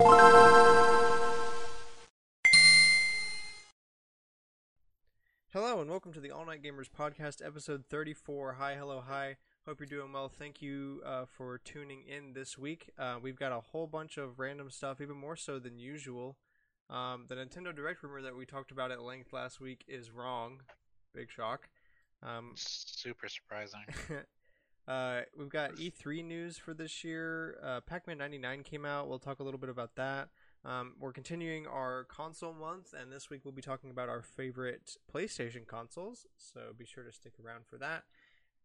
Hello and welcome to the All Night Gamers Podcast, episode 34. Hi, hello, hi. Hope you're doing well. Thank you uh, for tuning in this week. Uh, we've got a whole bunch of random stuff, even more so than usual. Um, the Nintendo Direct rumor that we talked about at length last week is wrong. Big shock. Um, Super surprising. uh, we've got E3 news for this year. Uh, Pac-Man 99 came out. We'll talk a little bit about that. Um, we're continuing our console month, and this week we'll be talking about our favorite PlayStation consoles. So be sure to stick around for that.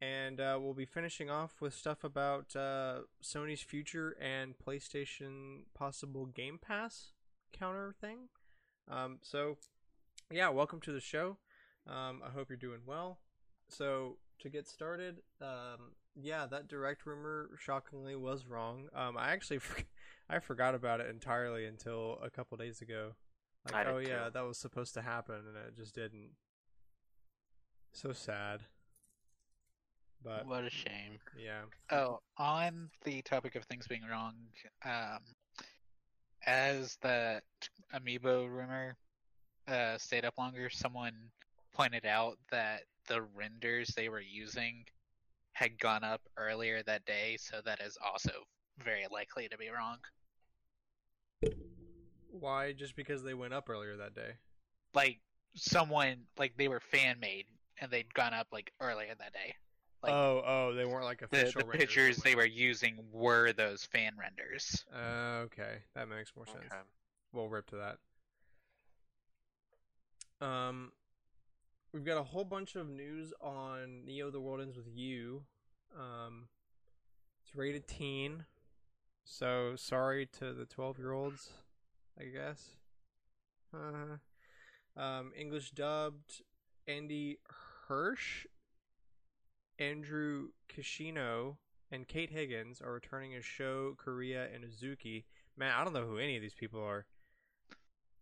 And uh, we'll be finishing off with stuff about uh, Sony's future and PlayStation possible Game Pass counter thing. Um, so, yeah, welcome to the show. Um, I hope you're doing well. So, to get started, um, yeah, that direct rumor shockingly was wrong. Um, I actually I forgot about it entirely until a couple days ago. Like, did oh yeah, too. that was supposed to happen, and it just didn't. So sad. But what a shame. yeah, Oh, on the topic of things being wrong, um, as that amiibo rumor uh, stayed up longer, someone pointed out that the renders they were using had gone up earlier that day, so that is also very likely to be wrong. why? Just because they went up earlier that day? Like someone, like they were fan made and they'd gone up like earlier that day. Like, oh, oh, they weren't like official. the renders that pictures went they were using were those fan renders. Uh, okay, that makes more sense. Okay. We'll rip to that. Um, we've got a whole bunch of news on Neo: The World Ends with You. Um, it's rated teen, so sorry to the twelve-year-olds, I guess. Uh, um, English dubbed. Andy Hirsch, Andrew Kishino, and Kate Higgins are returning as Sho, Kariya, and Uzuki. Man, I don't know who any of these people are.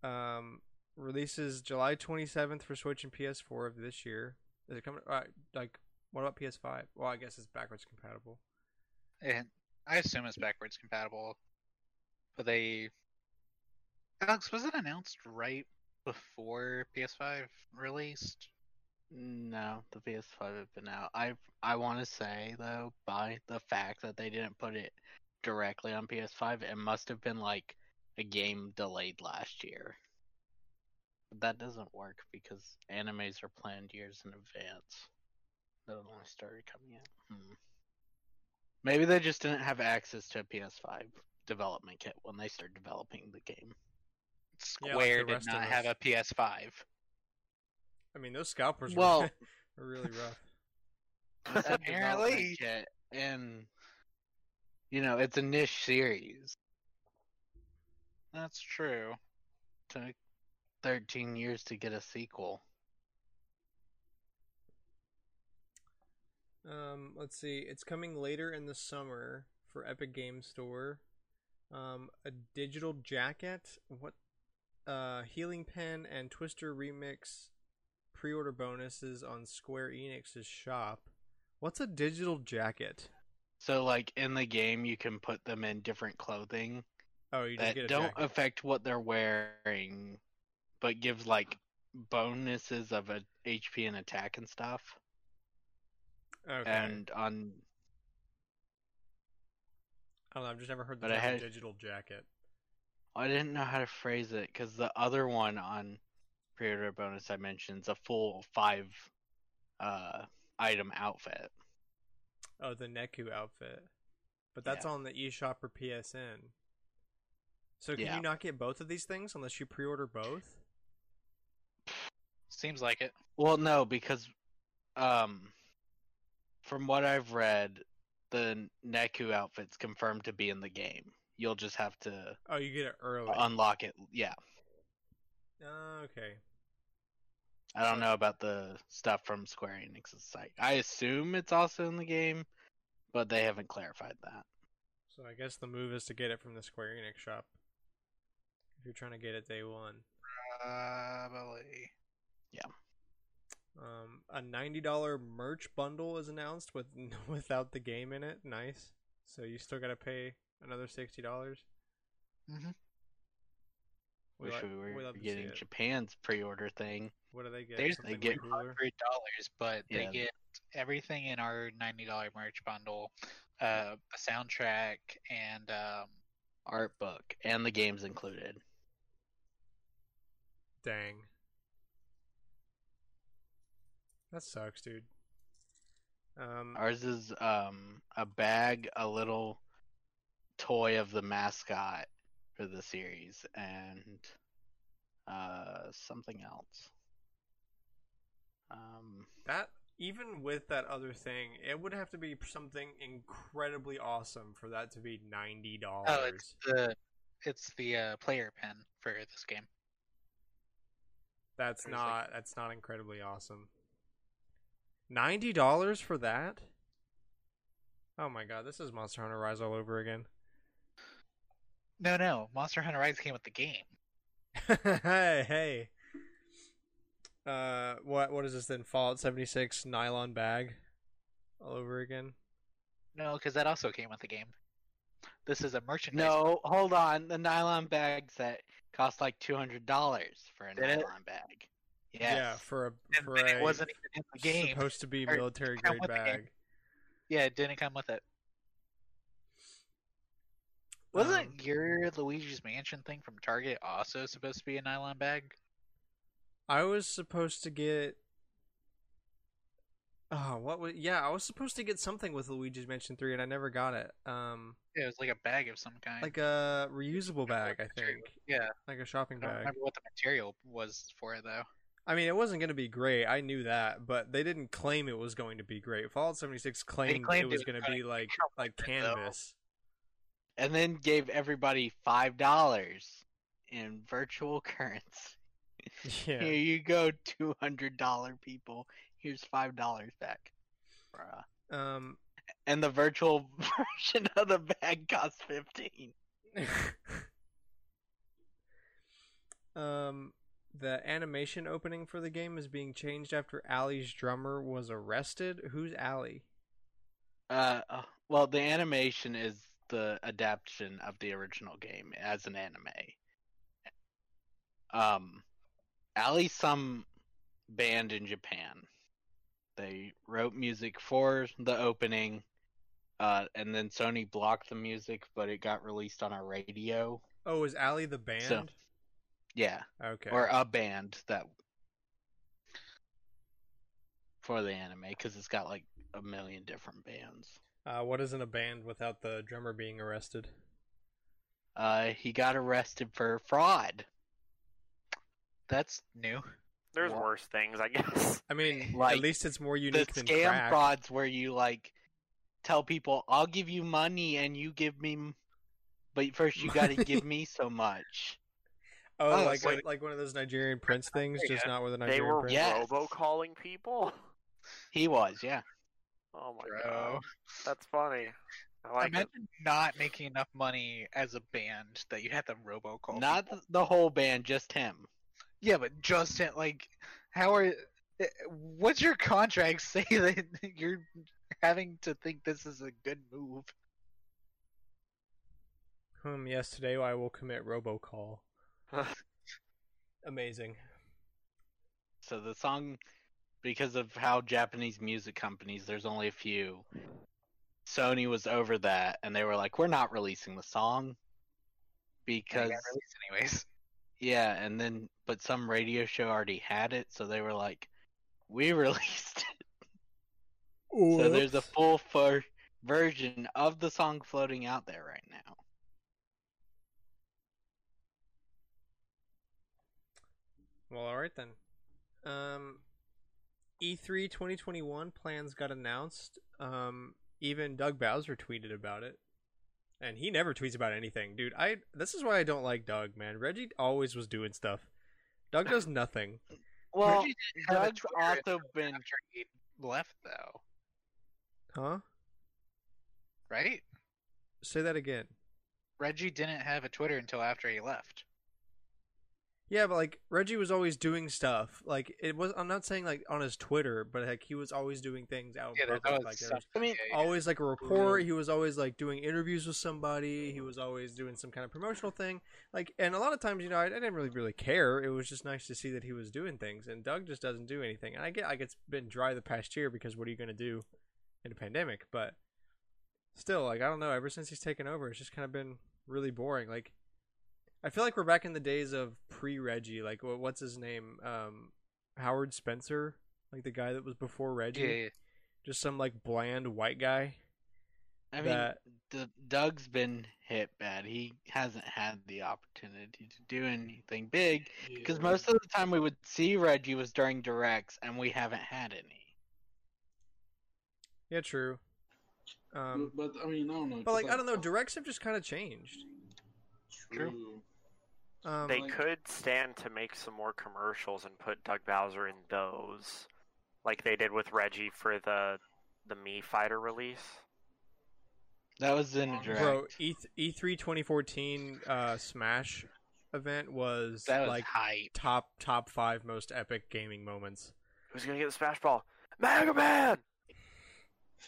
Um, releases July 27th for Switch and PS4 of this year. Is it coming? Uh, like, what about PS5? Well, I guess it's backwards compatible. And I assume it's backwards compatible. But they Alex, was it announced right before PS5 released? No, the PS5 have been out. I I want to say though, by the fact that they didn't put it directly on PS5, it must have been like a game delayed last year. But that doesn't work because animes are planned years in advance. That only started coming out. Hmm. Maybe they just didn't have access to a PS5 development kit when they started developing the game. Square yeah, like did not have a PS5. I mean, those scalpers well, were, really rough. Apparently, and you know, it's a niche series. That's true. To 13 years to get a sequel. Um, let's see. It's coming later in the summer for Epic Game Store. Um, a digital jacket, what, uh, healing pin, and Twister remix pre-order bonuses on Square Enix's shop. What's a digital jacket? So, like in the game, you can put them in different clothing. Oh, you that don't jacket. affect what they're wearing, but gives like bonuses of a HP and attack and stuff. Okay. And on I don't know. I've just never heard the But I had- digital jacket. I didn't know how to phrase it because the other one on pre-order bonus I mentioned is a full five uh item outfit. Oh, the Neku outfit. But that's Yeah. on the eShop or PSN. So can Yeah. you not get both of these things unless you pre-order both? Seems like it. Well, no, because um, from what I've read, the Neku outfit's confirmed to be in the game. You'll just have to Oh, you get it early. unlock it. Yeah, Oh, okay. I don't know about the stuff from Square Enix's site. I assume it's also in the game, but they haven't clarified that. So I guess the move is to get it from the Square Enix shop. If you're trying to get it day one. Probably. Um, a ninety dollar merch bundle is announced with without the game in it. Nice. So you still gotta pay another sixty dollars. Mhm. wish like- we were we love to see getting. Japan's pre-order thing. What do they get? There's they get- hundred dollars, but they get everything in our ninety dollar merch bundle, uh, a soundtrack and um, art book and the games included. Dang. That sucks, dude. Um, Ours is um a bag, a little toy of the mascot for the series, and uh something else. Um, that even with that other thing, it would have to be something incredibly awesome for that to be ninety dollars. oh, it's the it's the uh, player pin for this game. That's There's, like- not that's not incredibly awesome. Ninety dollars for that? Oh my god, this is Monster Hunter Rise all over again. No, no, Monster Hunter Rise came with the game. hey, hey. Uh, what what is this then? Fallout seventy six nylon bag, all over again. No, because that also came with the game. This is a merchandise. no, hold on. The nylon bag set cost like two hundred dollars for a Did it? nylon bag. Yes. Yeah, for a and for a it wasn't even in the game. supposed to be military grade with the game. bag. Yeah, it didn't come with it. Wasn't Um, your Luigi's Mansion thing from Target also supposed to be a nylon bag? I was supposed to get. Oh, what was? Yeah, I was supposed to get something with Luigi's Mansion Three, and I never got it. Um, Yeah, it was like a bag of some kind. like a reusable bag, I think, Yeah, like a shopping I don't bag. remember what the material was for it though. I mean, it wasn't going to be great. I knew that, but they didn't claim it was going to be great. Fallout 76 claimed, claimed it was was going to be like like though. canvas. And then gave everybody five dollars in virtual currency. Yeah. Here you go, two hundred dollar people. Here's five dollars back. Bruh. Um. And the virtual version of the bag costs fifteen. um. The animation opening for the game is being changed after Ali's drummer was arrested. Who's Ali? Uh, uh, well, the animation is the adaptation of the original game as an anime. Um, Ali, some band in Japan. They wrote music for the opening, uh, and then Sony blocked the music, but it got released on a radio. Oh, is Ali the band? Yeah, okay. or a band that for the anime because it's got like a million different bands. uh, what isn't a band without the drummer being arrested? Uh, he got arrested for fraud. That's new. There's Wha- worse things, I guess. I mean, Like, at least it's more The unique than scam crack. frauds where you like tell people, "I'll give you money and you give me, but first you got to give me so much." Oh, Oh, like so- like one of those Nigerian prince things, just not with a They Nigerian were prince. Yes. robo-calling people. He was, yeah. Oh my Bro. god, that's funny. I like it. Not making enough money as a band that you had to robocall. Not people. the whole band, just him. Yeah, but just in- like, how are? eh, What's your contract say that you're having to think this is a good move? Hmm. Yes, today I will commit robocall. Amazing. So the song, because of how Japanese music companies, there's only a few. Sony was over that, and they were like, "We're not releasing the song because it got released anyways. yeah." And then, but some radio show already had it, so they were like, "We released it." So there's a full fir- version of the song floating out there right now. Well, all right then. Um, E E3 2021 plans got announced. Um, even Doug Bowser tweeted about it, and he never tweets about anything, dude. I this is why I don't like Doug, man. Reggie always was doing stuff. Doug does nothing. Well, Reggie didn't have a Doug's also been left, though, Huh? right? Say that again. Reggie didn't have a Twitter until after he left. Yeah, but like Reggie was always doing stuff. Like it was. I'm not saying like on his Twitter, but like he was always doing things out. Yeah, public. always like was I mean, Yeah, yeah. always like a report. He was always like doing interviews with somebody. He was always doing some kind of promotional thing. Like, and a lot of times, you know, I, I didn't really really care. It was just nice to see that he was doing things. And Doug just doesn't do anything. And I get like it's been dry the past year because what are you going to do in a pandemic? But still, like I don't know. Ever since he's taken over, it's just kind of been really boring. Like. I feel like we're back in the days of pre Reggie. Like, what's his name? Um, Howard Spencer, like the guy that was before Reggie. Yeah, yeah. Just some like bland white guy. I mean, that D- Doug's been hit bad. He hasn't had the opportunity to do anything big because most of the time we would see Reggie was during directs, and we haven't had any. Yeah, true. Um, but, but, I mean, I don't know. but 'cause, like I don't know, directs have just kind of changed. True. Um, They like- could stand to make some more commercials and put Doug Bowser in those, like they did with Reggie for the the Mii Fighter release. That was in a direct. bro, E E3 2014 uh, Smash event was, That was like hype. top top five most epic gaming moments. Who's gonna get the Smash Ball? Mega Man.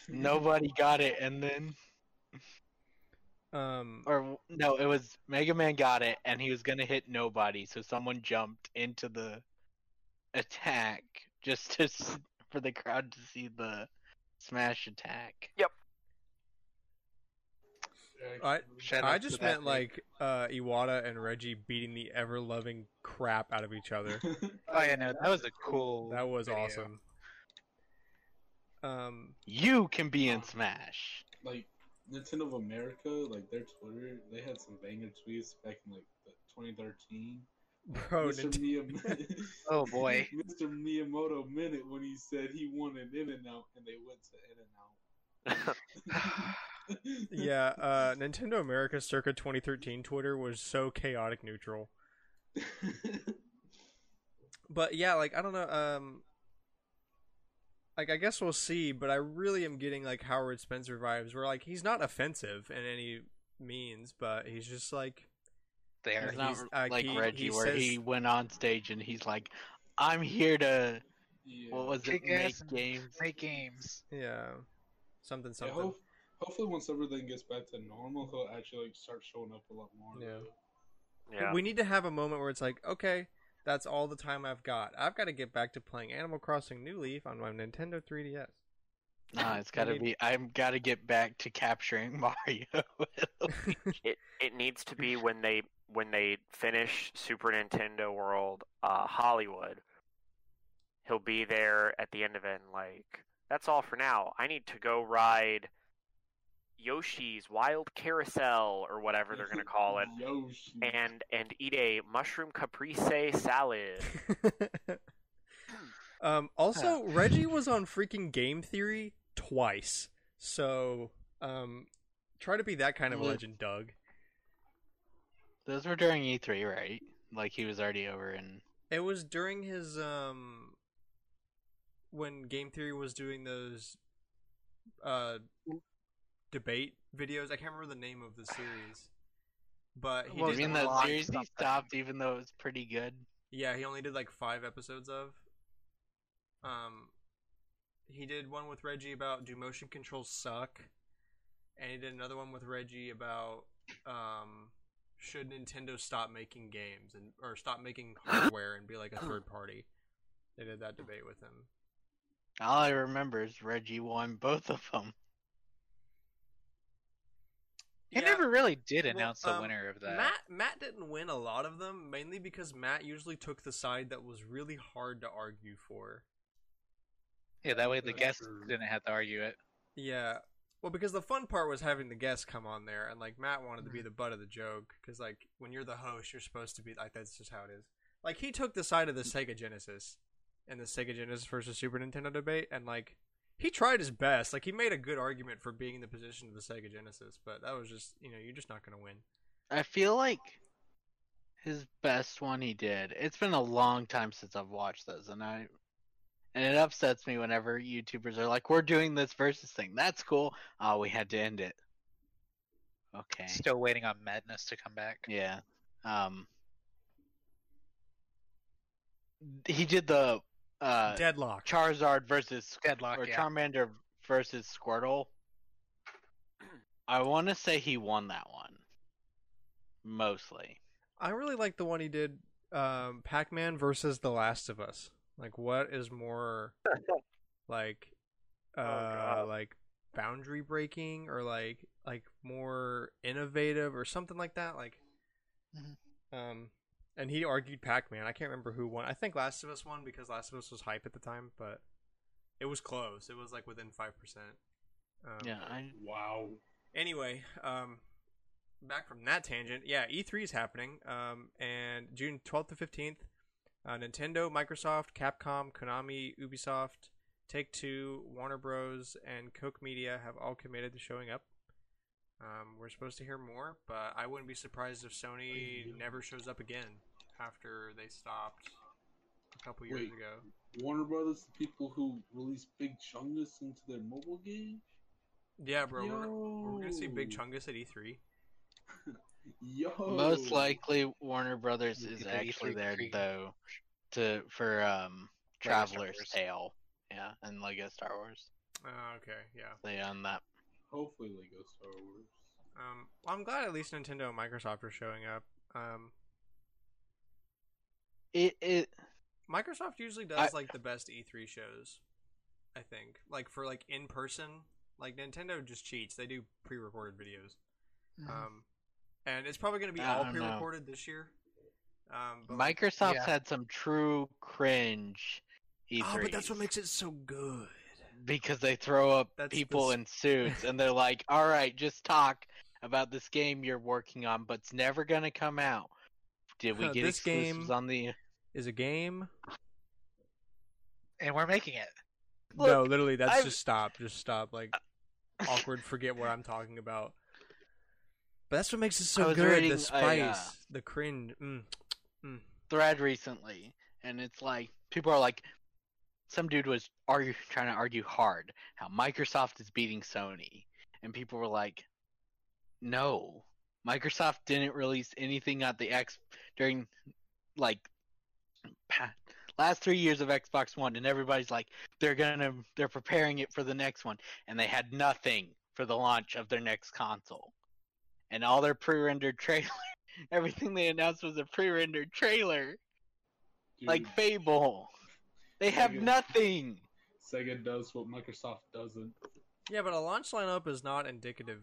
Nobody got it, and then Um, or no, it was Mega Man got it, and he was gonna hit nobody, so someone jumped into the attack just to for the crowd to see the smash attack. I Shout I just meant dude. like uh, Iwata and Reggie beating the ever loving crap out of each other. Oh yeah, no, that was a cool. That was video. awesome. Um, You can be in Smash. like Nintendo of America, like their Twitter, they had some banger tweets back in like the 2013. bro, Mr. Nint- Miyam- Oh, boy. Mr. Miyamoto meant it when he said he wanted In and Out, and they went to In and Out. yeah, uh, Nintendo America circa 2013 Twitter was so chaotic neutral. But yeah, like I don't know, um, like I guess we'll see. But I really am getting like Howard Spencer vibes, where like he's not offensive in any means, but he's just like there. It's not he's- uh, like he- Reggie, he where says- he went on stage and he's like, "I'm here to yeah. what was it? Make games." Make games. yeah, something Yeah, something. hope, hopefully, once everything gets back to normal, he'll actually like start showing up a lot more. Yeah. yeah. We need to have a moment where it's like, okay, that's all the time I've got. I've got to get back to playing Animal Crossing New Leaf on my Nintendo 3DS. No, it's gotta need- be. I've got to get back to capturing Mario. it it needs to be when they when they finish Super Nintendo World uh, Hollywood. He'll be there at the end of it, and like that's all for now. I need to go ride Yoshi's Wild Carousel or whatever they're gonna call it, Yoshi. and and eat a mushroom caprese salad. um, also, Reggie was on freaking Game Theory twice. So, um, try to be that kind of Look. legend, Doug. Those were during E3, right? Like he was already over in. It was during his um when Game Theory was doing those uh debate videos. I can't remember the name of the series. But he Well, did mean, a that series he stopped, even though it was pretty good. Yeah, he only did like 5 episodes of um he did one with Reggie about do motion controls suck? And he did another one with Reggie about um should Nintendo stop making games and or stop making hardware and be like a third party. They did that debate with him. All I remember is Reggie won both of them. He Yeah. never really did Well, announce the um, winner of that. Matt Matt didn't win a lot of them, mainly because Matt usually took the side that was really hard to argue for. Yeah, that way the That's guests true. didn't have to argue it. Yeah. Well, because the fun part was having the guests come on there, and like Matt wanted to be the butt of the joke, because like when you're the host, you're supposed to be like that's just how it is. Like he took the side of the Sega Genesis and the Sega Genesis versus Super Nintendo debate, and like he tried his best. Like he made a good argument for being in the position of the Sega Genesis, but that was just you know you're just not gonna win. I feel like his best one he did. It's been a long time since I've watched those, and I and it upsets me whenever YouTubers are like, "We're doing this versus thing. That's cool." Oh, we had to end it. Okay. Still waiting on Madness to come back. Yeah. Um. he did the uh Deadlock. Charizard versus Deadlock, or yeah. Charmander versus Squirtle. I want to say he won that one. Mostly. I really like the one he did, um, Pac-Man versus The Last of Us. Like, what is more, like, uh, God. like boundary breaking or like like more innovative or something like that? Like, Mhm. um, and he argued Pac-Man. I can't remember who won. I think Last of Us won because Last of Us was hype at the time, but it was close. It was like within five percent. Um, Yeah, I Wow. Anyway, um, back from that tangent, yeah, E3 is happening, um, and June 12th to 15th, uh, Nintendo, Microsoft, Capcom, Konami, Ubisoft, Take Two, Warner Bros, and Koch Media have all committed to showing up. Um, we're supposed to hear more, but I wouldn't be surprised if Sony never shows up again after they stopped a couple years Wait. ago. Warner Brothers, the people who released Big Chungus into their mobile game? Yeah, bro, we're, we're gonna see Big Yo. Chungus at E E3. Yo. most likely Warner Brothers is get the actually E3 there pre- though to for um Traveler's Tale. Yeah, and Lego Star Wars. Uh, okay, yeah. They own that. Hopefully Lego Star Wars. Um, well, I'm glad at least Nintendo and Microsoft are showing up. Um, It it Microsoft usually does I- like the best E3 shows. I think, like for like in person, like Nintendo just cheats. They do pre-recorded videos. Mhm. Um, and it's probably going to be I all don't know. pre-recorded this year. Um, but Microsoft's yeah. had some true cringe E3. oh, but that's what makes it so good. Because they throw up That's people s- in suits and they're like, "All right, just talk about this game you're working on, but it's never gonna come out." Did we get This game- on the? Is a game? and we're making it. no, literally, that's I've- just stop. Just stop. Like awkward. Forget what I'm talking about. But that's what makes it so good. reading The spice, uh, the cringe. Mm. thread recently, and it's like people are like, some dude was argue trying to argue hard how Microsoft is beating Sony, and people were like, no, Microsoft didn't release anything at the X during like last three years of Xbox One, and everybody's like, they're gonna they're preparing it for the next one, and they had nothing for the launch of their next console, and all their pre-rendered trailer. Everything they announced was a pre-rendered trailer, Dude, like Fable. They have Sega- nothing. Sega does what Microsoft doesn't. Yeah, but a launch lineup is not indicative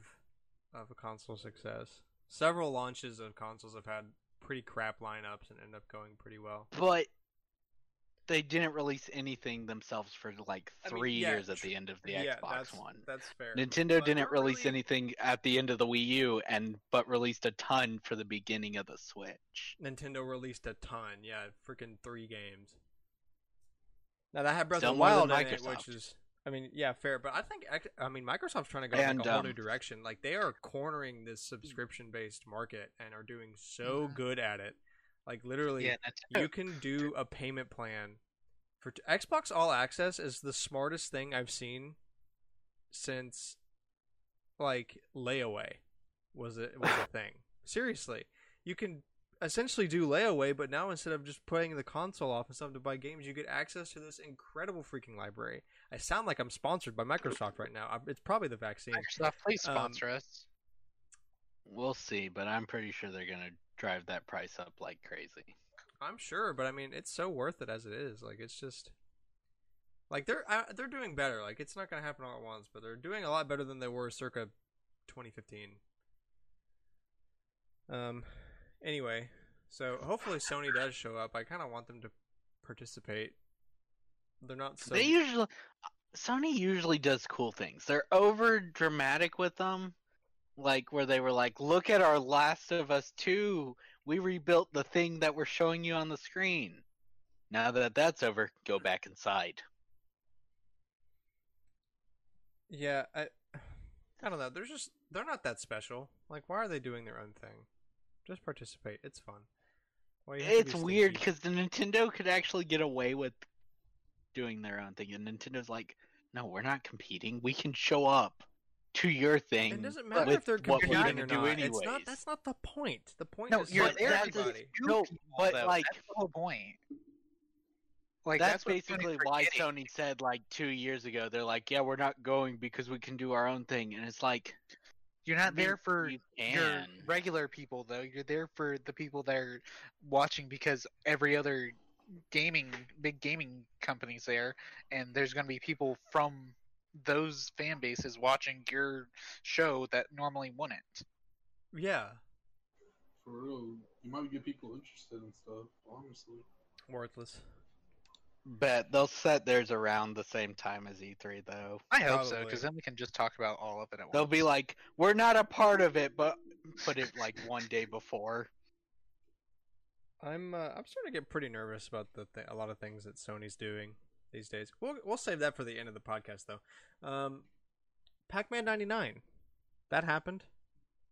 of a console success. Several launches of consoles have had pretty crap lineups and end up going pretty well. But they didn't release anything themselves for like I mean, three yeah, years at the end of the yeah, Xbox that's, One. That's fair. Nintendo But didn't release really- anything at the end of the Wii U, and but released a ton for the beginning of the Switch. Nintendo released a ton. Yeah, freaking three games. Now that had Breath Still of the Wild in it, which is, I mean, yeah, fair. But I think, I mean, Microsoft's trying to go in And, like a whole new um, direction. Like they are cornering this subscription-based market and are doing so Mhm. good at it. Like literally, Yeah, you can do a payment plan for t- Xbox All Access is the smartest thing I've seen since like layaway was it was a thing. Seriously, you can essentially do layaway, but now instead of just putting the console off and stuff to buy games, you get access to this incredible freaking library. I sound like I'm sponsored by Microsoft right now. It's probably the vaccine. Microsoft, please Um, sponsor us. We'll see, but I'm pretty sure they're gonna drive that price up like crazy. I'm sure, but I mean, it's so worth it as it is. Like, it's just like they're uh, they're doing better. Like, it's not gonna happen all at once, but they're doing a lot better than they were circa 2015. Um. Anyway, so hopefully Sony does show up. I kind of want them to participate. They're not so. They usually Sony usually does cool things. They're over dramatic with them. Like where they were like, "Look at our Last of Us 2. We rebuilt the thing that we're showing you on the screen." Now that that's over, go back inside. Yeah, I. I don't know. They're just they're not that special. Like, why are they doing their own thing? Just participate. It's fun. Why you have to It's be weird stingy? because the Nintendo could actually get away with doing their own thing, and Nintendo's like, "No, we're not competing. We can show up to your thing." It doesn't matter with if they're what we're competing gonna or do not. anyways. It's not. That's not the point. The point No, is you're for there to that's- everybody. do no, people, but, though. like- that's the whole point. Like that's, what Sony's basically why forgetting. Sony said like two years ago they're like, yeah, we're not going because we can do our own thing, and it's like You're not there for you your regular people though. You're there for the people that are watching because every other gaming big gaming companies there and there's going to be people from those fan bases watching your show that normally wouldn't. Yeah, For real, you might get people interested in stuff. Honestly, worthless. Bet they'll set theirs around the same time as E3 though. I hope so because then we can just talk about all of it at once. They'll be like, we're not a part of it, but put it like one day before. I'm uh, I'm starting to get pretty nervous about the th- a lot of things that Sony's doing these days. We'll we'll save that for the end of the podcast though. Um, Pac-Man '99, that happened.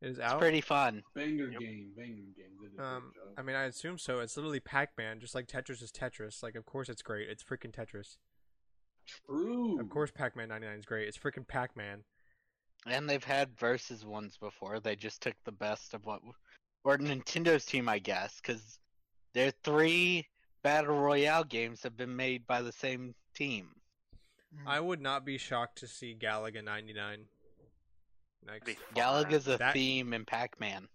It is It's out. pretty fun. banger Yep. game, banger game. They did a great Um. I mean, I assume so. It's literally Pac-Man, just like Tetris is Tetris. Like, of course it's great. It's freaking Tetris. True. Of course, Pac-Man '99 is great. It's freaking Pac-Man. And they've had versus ones before. They just took the best of what, or Nintendo's team, I guess, because their three battle royale games have been made by the same team. Mm. I would not be shocked to see Galaga '99 next. Galaga's a That- theme in Pac-Man.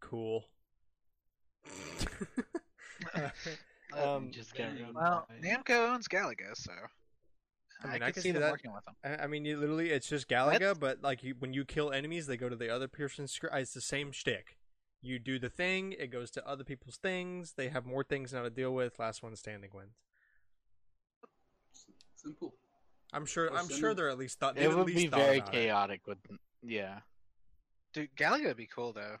Cool. Um, just Well, well. Namco owns Galaga, so I I, mean, I could can see see them that. working with them. I I mean, you literally, it's just Galaga, That's- but like you, when you kill enemies, they go to the other person's screen. It's the same shtick. You do the thing, it goes to other people's things. They have more things now to deal with. Last one standing wins. Simple. I'm sure. I'm sure they're at least thought. It they've at would least be very about it. chaotic with, yeah. Dude, Galaga would be cool though.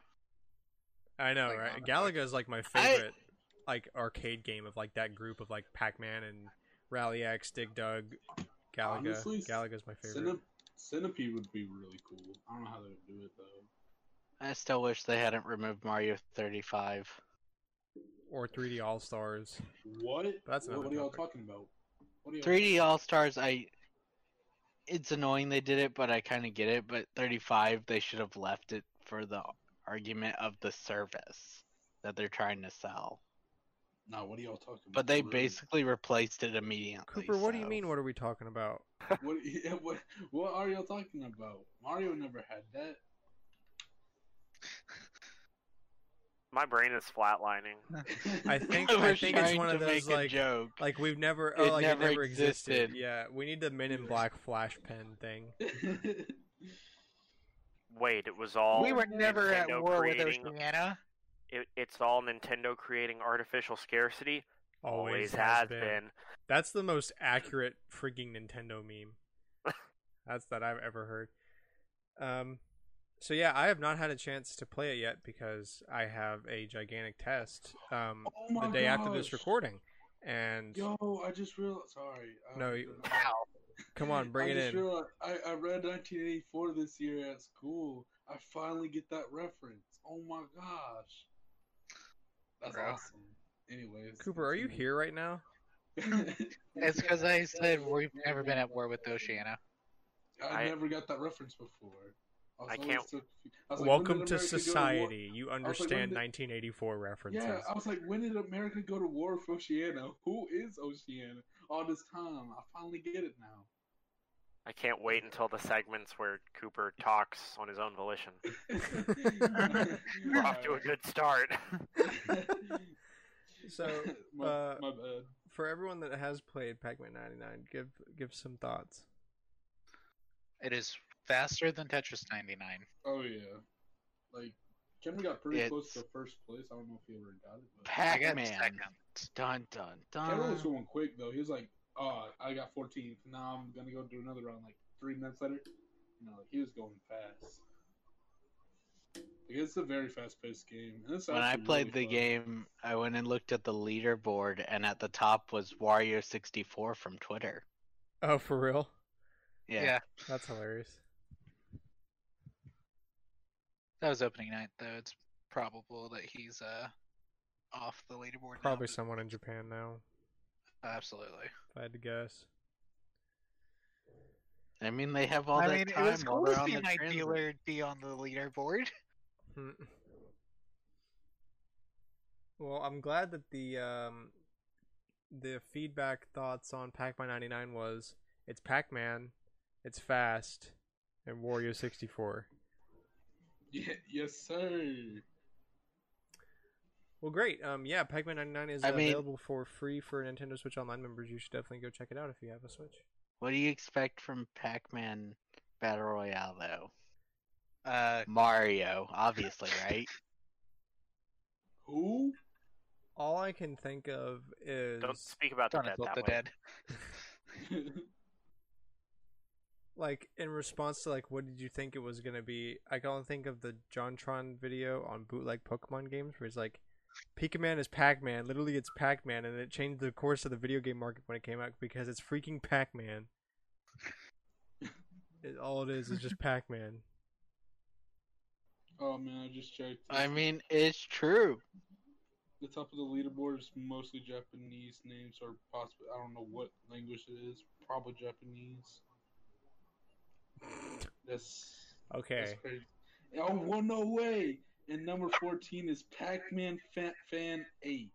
I know, Like, right? honestly. Galaga is like my favorite, like arcade game of like that group of like Pac-Man and Rally X, Dig Dug, Galaga. Honestly, Galaga's my favorite. Centip- Centipede would be really cool. I don't know how they would do it though. I still wish they hadn't removed Mario 35. Or 3D All Stars. What? That's what, what are y'all talking about? What are y'all 3D All Stars, I. It's annoying they did it, but I kind of get it. But 35, they should have left it for the argument of the service that they're trying to sell. Nah, what are y'all talking about? But they Really? basically replaced it immediately. Cooper, what do you so- mean? What are we talking about? What, yeah, what, what are y'all talking about? Mario never had that. My brain is flatlining. I think I I was think it's one of to those like joke. like we've never oh It like never it never existed. existed. Yeah, we need the Men in Black flash pen thing. Wait, it was all we were never at Nintendo war with creating, Oceania. It, it's all Nintendo creating artificial scarcity. Always, has been. That's the most accurate freaking Nintendo meme. That's that I've ever heard. Um, so yeah, I have not had a chance to play it yet because I have a gigantic test um Oh the day after this recording, and Yo, I just realized. Sorry. I- No, you- Wow. come on, bring I it just in. realized I, I read 1984 this year at school. I finally get that reference. Oh my gosh. That's Bro. awesome. Anyways. Cooper, are you continue. here right now? It's because I said we've never been at war with Oceania. I, I- never got that reference before. Was I can't- so I like, Welcome to America go war- society. You was like, when understand did- 1984 references. Yeah, I was like, when did America go to war with Oceania? Who is Oceania? All this time, I finally get it now. I can't wait until the segments where Cooper talks on his own volition. We're off to a good start. So, my, uh, my bad. For everyone that has played Pac-Man 99, give give some thoughts. It is faster than Tetris 99. Oh yeah, like Cameron got pretty close to first place. I don't know if he ever got it. But Pac-Man. second. Dun dun Cameron was going quick though. He was like, "Oh, I got 14th. Now I'm gonna go do another round." Like three minutes later, you know, like he was going fast. Like, it's a very fast-paced game. and When I played really the fun. game, I went and looked at the leaderboard, and at the top was Wario64 from Twitter. Oh, for real? Yeah. That's hilarious. That was opening night, though. It's probable that he's uh off the leaderboard. now, Probably but- someone in Japan now, Absolutely. if I had to guess. I mean, they have all I that mean, time was while cool they're to on see the my transit. dealer be on the leaderboard. Hmm. Well, I'm glad that the um, the feedback thoughts on Pac-Man 99 was it's Pac-Man, it's fast, and Wario 64. Yeah, yes, sir. Well, great. Um, yeah, Pac-Man 99 is I uh, mean- available for free for Nintendo Switch Online members. You should definitely go check it out if you have a Switch. What do you expect from Pac-Man Battle Royale though? Uh, Mario, obviously, right? Who? All I can think of is Don't speak about the don't dead insult that the way. dead. like in response to like what did you think it was gonna be? I can only think of the JonTron video on bootleg Pokemon games where it's like Pikaman is Pac-Man. Literally, it's Pac-Man, and it changed the course of the video game market when it came out because it's freaking Pac-Man. It, all it is is just Pac-Man. oh man, I just checked. I mean, it's true. the top of the leaderboard is mostly Japanese names, or possibly I don't know what language it is. Probably Japanese. That's Okay. that's crazy. Oh, well, no way. And number fourteen is Pac-Man Fan, Fan Eight.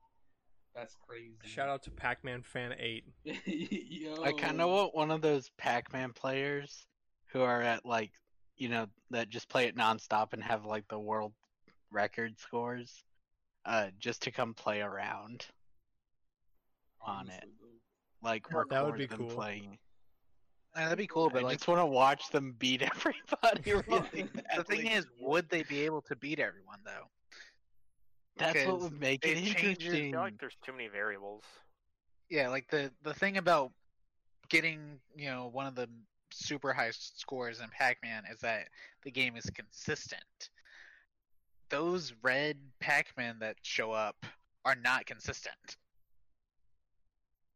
That's crazy. Shout out to Pac-Man Fan Eight. Yo. I kind of want one of those Pac-Man players who are at like, you know, that just play it nonstop and have like the world record scores, uh, just to come play around, on it. honestly, though. like That would record be them cool. playing. That'd be cool, but I like just want to watch them beat everybody. Really the thing is, would they be able to beat everyone though? that's what would make it it changes- I interesting. feel like there's too many variables. Yeah, like the the thing about getting you know one of the super high scores in Pac-Man is that the game is consistent. Those red Pac-Man that show up are not consistent.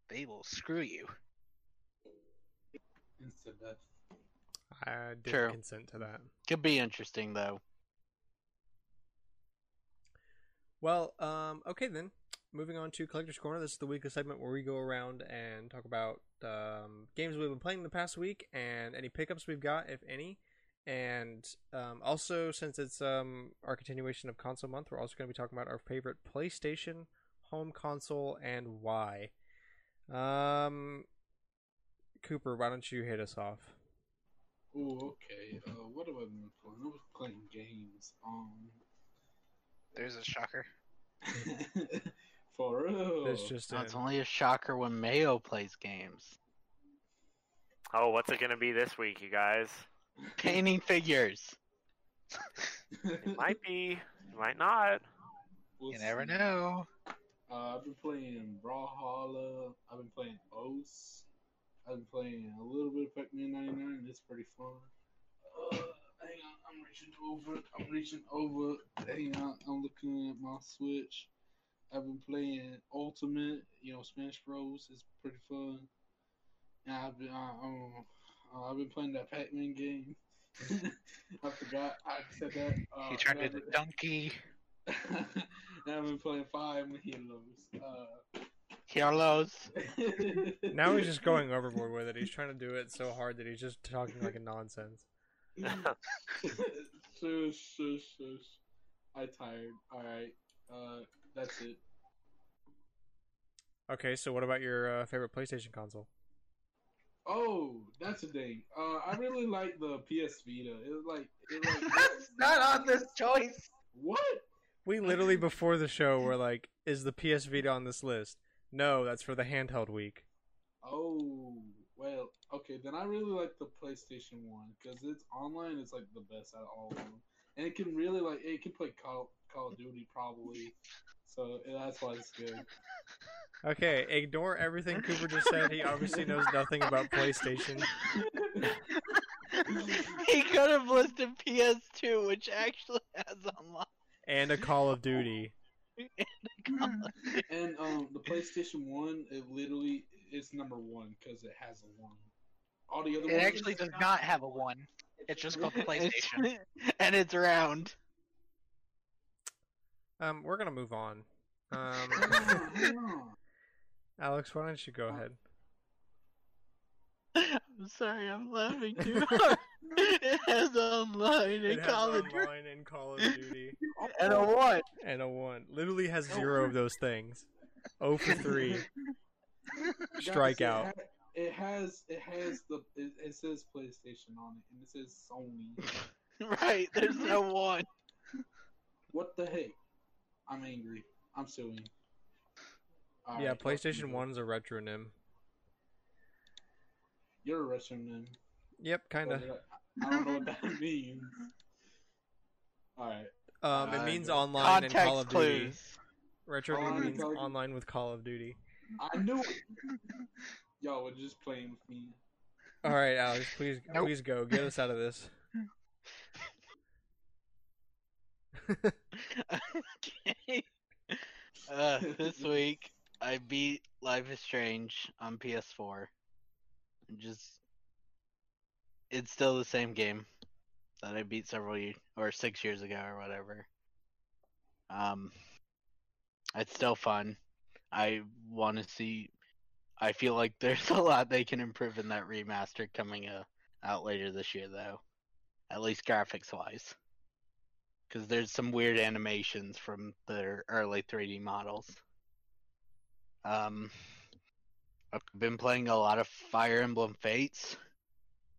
They will screw you. Instant death. I didn't True. consent to that. Could be interesting though. Well, um, okay then. Moving on to Collector's Corner. This is the weekly segment where we go around and talk about um, games we've been playing the past week and any pickups we've got, if any. And um, also, since it's um, our continuation of console month, we're also going to be talking about our favorite PlayStation home console and why. Um, Cooper, why don't you hit us off? Oh, okay. Uh, what have I been playing? I was playing games. Um, There's a shocker. for real. That's just Now, It's only a shocker when Mayo plays games. Oh, what's it gonna be this week, you guys? Painting figures. It might be, it might not. We'll You never see. know. Uh, I've been playing Brawlhalla. I've been playing Os. I've been playing a little bit of Pac-Man 99. It's pretty fun. Uh, hang on, I'm reaching over. I'm reaching over. Hang on, I'm looking at my Switch. I've been playing Ultimate. You know, Smash Bros. is pretty fun. And I've been, uh, um, uh, I've been playing that Pac-Man game. I forgot I said that. Uh, he turned into I've- donkey. I've been playing Fire Heroes. Uh, Carlos. Now he's just going overboard with it. He's trying to do it so hard that he's just talking like a nonsense. shush, shush, shush. I tired. Alright. Uh, that's it. Okay, so what about your uh, favorite PlayStation console? Oh, that's a thing. Uh, I really like the PS Vita. It was like, it like That's not on this choice. what? We literally before the show were like, "Is the PS Vita on this list?" No, that's for the handheld week. Oh, well, okay. Then I really like the PlayStation One because it's online. It's like the best out of all of them, and it can really like it can play Call Call of Duty probably. So yeah, that's why it's good. Okay, ignore everything Cooper just said. He obviously knows nothing about PlayStation. he could have listed PS2, which actually has online. and a Call of Duty. And um, the PlayStation One, it literally is number one because it has a one. All the other It ones actually does not have a one. It's just called PlayStation. It's- and it's round. Um, we're gonna move on. Um, Alex, why don't you go ahead? I'm sorry, I'm laughing too hard. It has online It and Call of Duty. online and Call of Duty. And a one. and a one. Literally has zero of those things. Oh for three. Guys, Strikeout. It, has it has the it, it says PlayStation on it and it says Sony. right, there's no one. What the heck? I'm angry. I'm suing. All Yeah, right, PlayStation you. One's a retronym. You're a Russian then. Yep, kinda. Uh, I don't know what that means. All right. Um, it I means know. online and Call of Duty. clues. Retro Online means Call of- online with Call of Duty. I knew it. Y'all were just playing with me. All right, Alex, please, Nope. please go. Get us out of this. okay. Uh, this week I beat Life is Strange on PS4. Just, it's still the same game that I beat several years or six years ago or whatever. Um, it's still fun. I want to see. I feel like there's a lot they can improve in that remaster coming uh, out later this year, though. At least graphics wise because there's some weird animations from their early 3D models. Um, I've been playing a lot of Fire Emblem Fates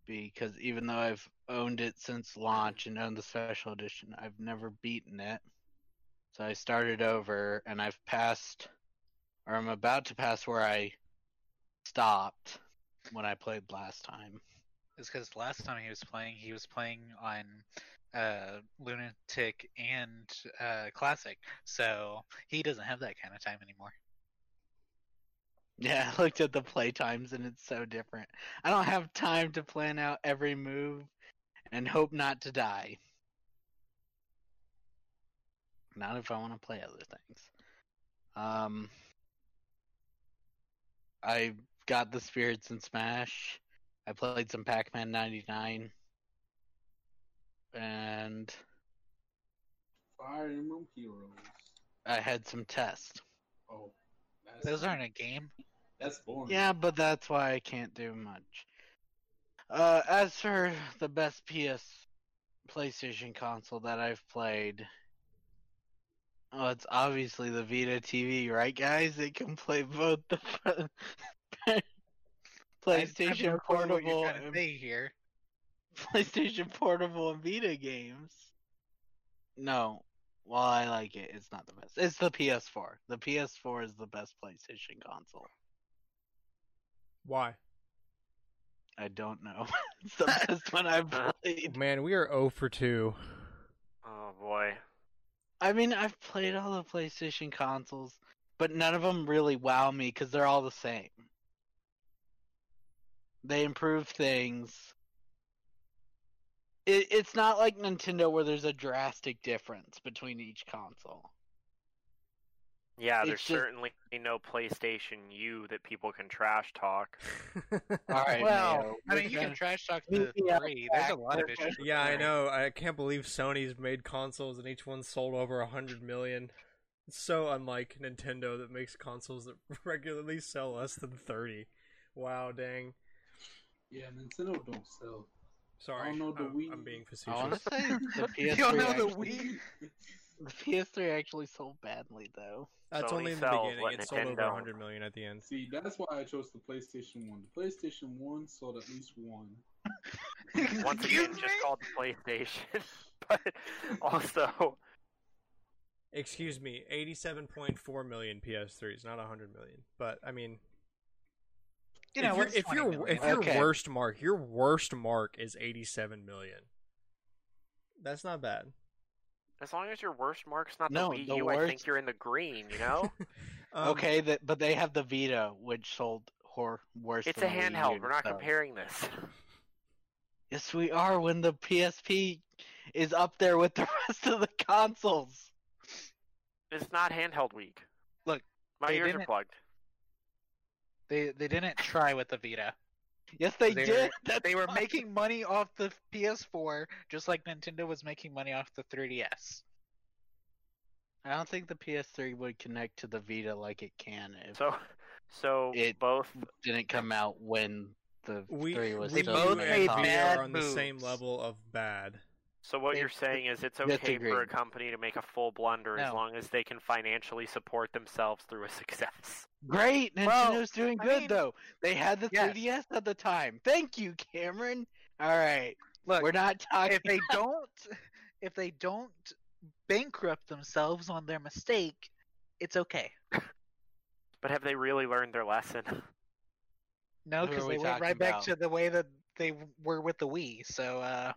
because even though I've owned it since launch and owned the special edition, I've never beaten it. So I started over and I've passed, or I'm about to pass where I stopped when I played last time. It's because last time he was playing, he was playing on uh, Lunatic and uh, Classic, so he doesn't have that kind of time anymore. Yeah, I looked at the play times and it's so different. I don't have time to plan out every move and hope not to die. Not if I want to play other things. Um I got the spirits in Smash. I played some Pac-Man 99 and Fire Emblem Heroes. I had some tests. Oh, that's, Those aren't a game. That's boring. Yeah, but that's why I can't do much. Uh, as for the best PS PlayStation console that I've played, oh, it's obviously the Vita TV, right, guys? It can play both the I- I PlayStation Portable you're and say here. PlayStation Portable and Vita games. No, while I like it, it's not the best. It's the PS4. The PS4 is the best PlayStation console. Why? I don't know. it's the best one I've played. Man, we are 0 for 2. Oh boy. I mean, I've played all the PlayStation consoles, but none of them really wow me because they're all the same. They improve things. It, it's not like Nintendo where there's a drastic difference between each console. Yeah, It's there's just- certainly no PlayStation U that people can trash talk. All right, well, Mayo, I mean, you can trash talk the me out three. There's a lot of issues. yeah, I know. I can't believe Sony's made consoles and each one sold over a 100 million. It's so unlike Nintendo that makes consoles that regularly sell less than 30. Wow, dang. Yeah, Nintendo don't sell. Sorry. I don't know the I'm, Wii. I'm being facetious. to say the PS3. You don't know the actually, Wii? the PS3 actually sold badly though. That's Sony only in the sells beginning. what It sold over 100 million at the end. See, that's why I chose the PlayStation One. The PlayStation One sold at least one. Once Excuse again, just me? called the PlayStation, but also Excuse me, 87.4 million PS3s, not 100 million. But I mean, You know, if, you're, if 20 your million? if your Okay. worst mark, your worst mark is 87 million. That's not bad. as long as your worst mark's not No, the Wii the U, I think you're in the green. You know, Um, okay, that but they have the Vita, which sold hor- worse. it's a than the Wii handheld. U, We're not so- comparing this. Yes, we are. When the PSP is up there with the rest of the consoles. It's not handheld week. Look, my ears are plugged. They they didn't try with the Vita. Yes, they, They did. were- They were making money off the PS4, just like Nintendo was making money off the 3DS. I don't think the PS3 would connect to the Vita like it can if So, so It- both. didn't come out when the we, three was we still both the and main made bad are on the same moves. level of bad. So what They- you're saying is it's okay for a company to make a full blunder as long as they can financially support themselves through a success. Great, Well, Nintendo's doing I good mean, though. They had the yes. 3DS at the time. Thank you, Cameron. All right, Look, we're not talking. if they don't, if they don't bankrupt themselves on their mistake, it's okay. But have they really learned their lesson? No, because we they went talking right back to the way that they were with the Wii. So, uh,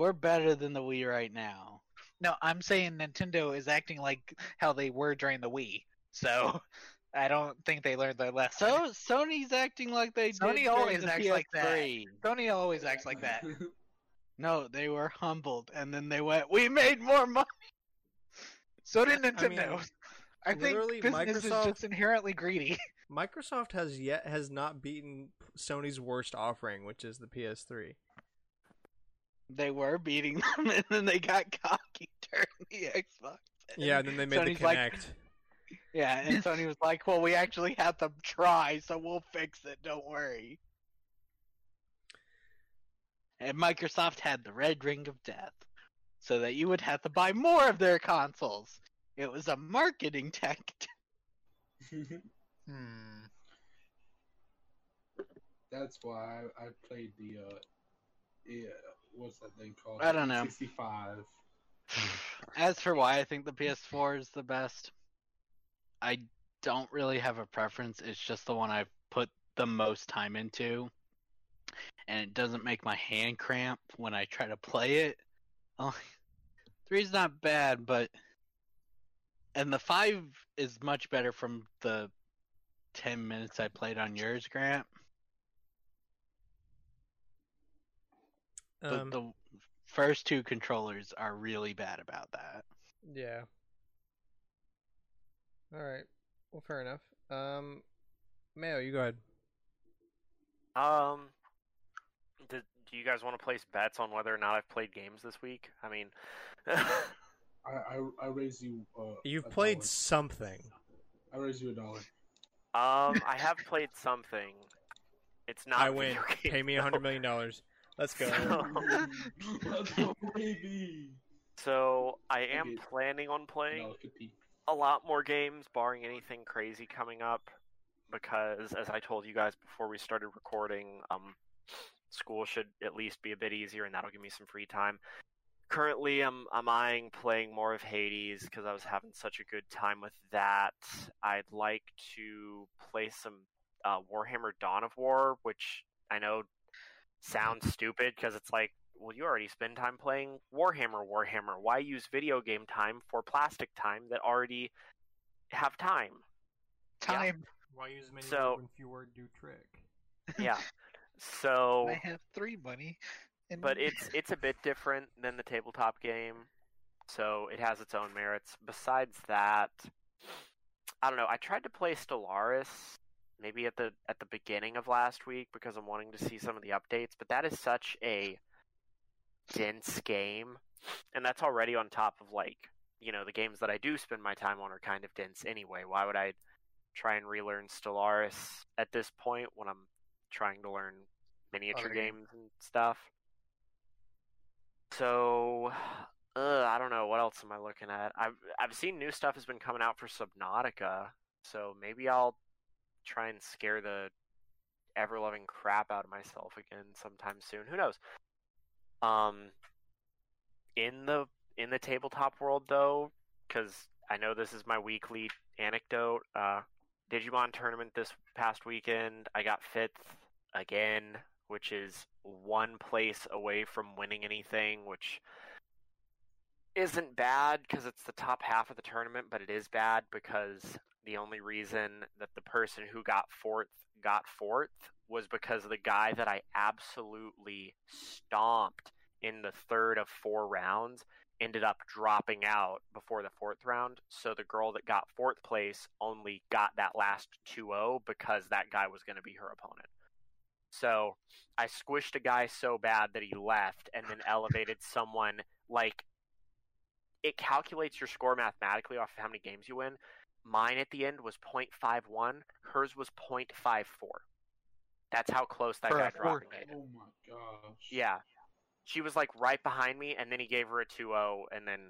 We're better than the Wii right now. no, I'm saying Nintendo is acting like how they were during the Wii. So, I don't think they learned their lesson. So Sony's acting like they Sony did always the acts like that. Sony always acts like that. No, they were humbled, and then they went, "We made more money." So did I Nintendo. mean, I, think literally, business Microsoft- is just inherently greedy. Microsoft has yet has not beaten Sony's worst offering, which is the PS3. They were beating them, and then they got cocky during the Xbox. Yeah, and then they made Sony's the like- Yeah, and Sony was like, "Well, we actually had them try, so we'll fix it. Don't worry." And Microsoft had the Red Ring of Death, so that you would have to buy more of their consoles. It was a marketing tactic. Hmm. That's why I, I played the uh, yeah, what's that thing called? I don't know. Sixty-five. As for why I think the PS4 is the best, I don't really have a preference. It's just the one I've put the most time into. And it doesn't make my hand cramp when I try to play it. Oh, three's not bad, but and the five is much better from the ten minutes I played on yours, Grant. The, Um, the first two controllers are really bad about that. Yeah. All right. Well, fair enough. Um, Mayo, you go ahead. Um, do, do you guys want to place bets on whether or not I've played games this week? I mean, I, I I raise you. Uh, You've played dollar. something. I raise you a dollar. um, I have played something. It's not. I win. games, Pay me a hundred million dollars. Let's go. So- Let's go, baby. So I am Okay. planning on playing Dollar fifty. a lot more games, barring anything crazy coming up. Because, as I told you guys before we started recording, um, school should at least be a bit easier, and that'll give me some free time. Currently, I'm I'm eyeing playing more of Hades because I was having such a good time with that. I'd like to play some uh, Warhammer Dawn of War, which I know sounds stupid because it's like, well, you already spend time playing Warhammer. Warhammer. Why use video game time for plastic time that already have time? Time. Why use many So- when fewer do trick? Yeah. So I have three money. And... but it's it's a bit different than the tabletop game, so it has its own merits. Besides that, I don't know. I tried to play Stellaris maybe at the at the beginning of last week because I'm wanting to see some of the updates, but that is such a dense game, and that's already on top of like you know the games that I do spend my time on are kind of dense anyway. Why would I try and relearn Stellaris at this point when I'm trying to learn miniature Other game. games and stuff? So, uh, I don't know what else am I looking at. I've I've seen new stuff has been coming out for Subnautica, so maybe I'll try and scare the ever loving crap out of myself again sometime soon. Who knows? Um, in the in the tabletop world though, because I know this is my weekly anecdote. Uh, Digimon tournament this past weekend, I got fifth again, which is one place away from winning anything, which isn't bad because it's the top half of the tournament, but it is bad because the only reason that the person who got fourth got fourth was because the guy that I absolutely stomped in the third of four rounds ended up dropping out before the fourth round. So the girl that got fourth place only got that last 2 0 because that guy was going to be her opponent. So I squished a guy so bad that he left and then elevated someone like it calculates your score mathematically off of how many games you win. Mine at the end was 0.51, hers was 0.54. That's how close that For guy dropped fourth. me. Oh my gosh. Yeah. she was like right behind me, and then he gave her a 2-0, and then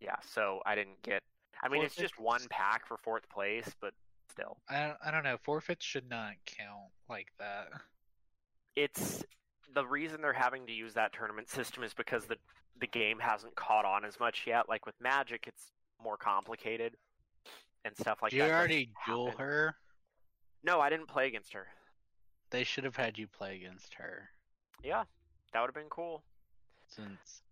yeah, so I didn't get. I mean, it's just one pack for fourth place, but still, I don't, I don't know. Forfeits should not count like that. it's the reason they're having to use that tournament system is because the the game hasn't caught on as much yet. Like with Magic, it's more complicated and stuff like Did you that. doesn't already duel happen. her? No, I didn't play against her. They should have had you play against her Yeah, that would have been cool. since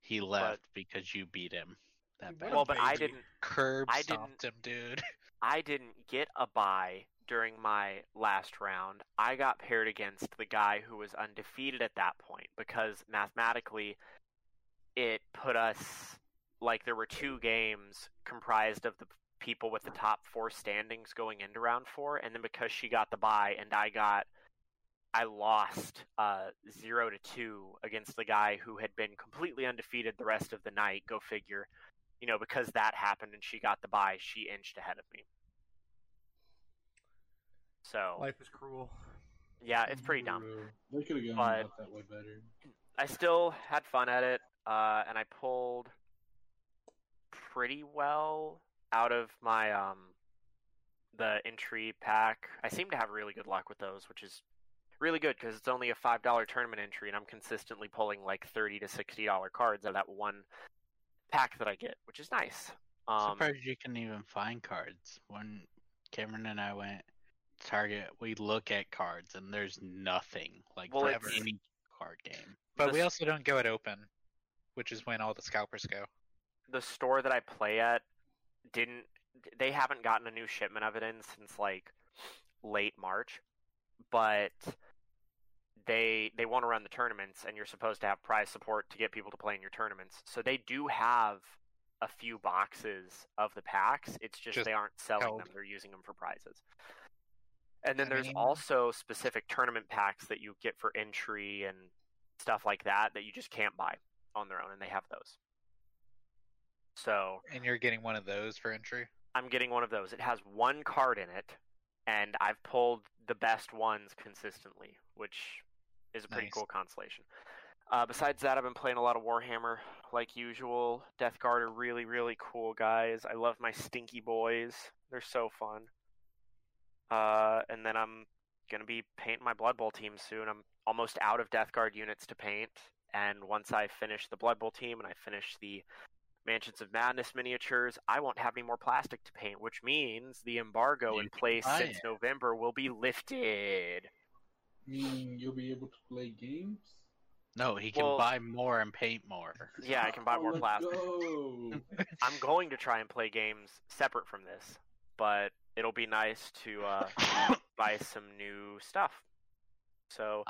he left because you beat him that bad. Well, but I didn't. Curb I stomped him, dude. I didn't get a buy during my last round. I got paired against the guy who was undefeated at that point because mathematically it put us like there were two games comprised of the people with the top four standings going into round four and then because she got the buy and I got I lost uh, zero to two against the guy who had been completely undefeated the rest of the night. Go figure. You know, because that happened and she got the buy, she inched ahead of me. So Life is cruel. yeah, it's pretty dumb. They could have gone But- about that way better. I still had fun at it, uh, and I pulled pretty well out of my um the entry pack. I seem to have really good luck with those, which is really good because it's only a five dollar tournament entry, and I'm consistently pulling like thirty to sixty dollar cards out of that one pack that I get, which is nice. Um, Surprised you can even find cards. When Cameron and I went Target, we look at cards and there's nothing like Well, for it's- any card game. But The we also don't go at open, which is when all the scalpers go. the store that I play at didn't they haven't gotten a new shipment of it in since like late March, but they they want to run the tournaments and you're supposed to have prize support to get people to play in your tournaments. So they do have a few boxes of the packs. It's just, Just they aren't selling held. them. They're using them for prizes. And then I there's mean- also specific tournament packs that you get for entry and stuff like that that you just can't buy on their own and they have those. So And you're getting one of those for entry. I'm getting one of those. It has one card in it, and I've pulled the best ones consistently, which is a pretty Nice. cool consolation. Uh, besides that, I've been playing a lot of Warhammer, like usual. Death Guard are really, really cool guys. I love my stinky boys. They're so fun. Uh, and then I'm gonna be painting my Blood Bowl team soon. I'm almost out of Death Guard units to paint, and once I finish the Blood Bowl team and I finish the Mansions of Madness miniatures, I won't have any more plastic to paint, which means the embargo You in place since it. November will be lifted. Meaning you'll be able to play games. No, he can Well- buy more and paint more. Yeah, I can buy Oh, more plastic. go. I'm going to try and play games separate from this, but it'll be nice to uh, buy some new stuff. So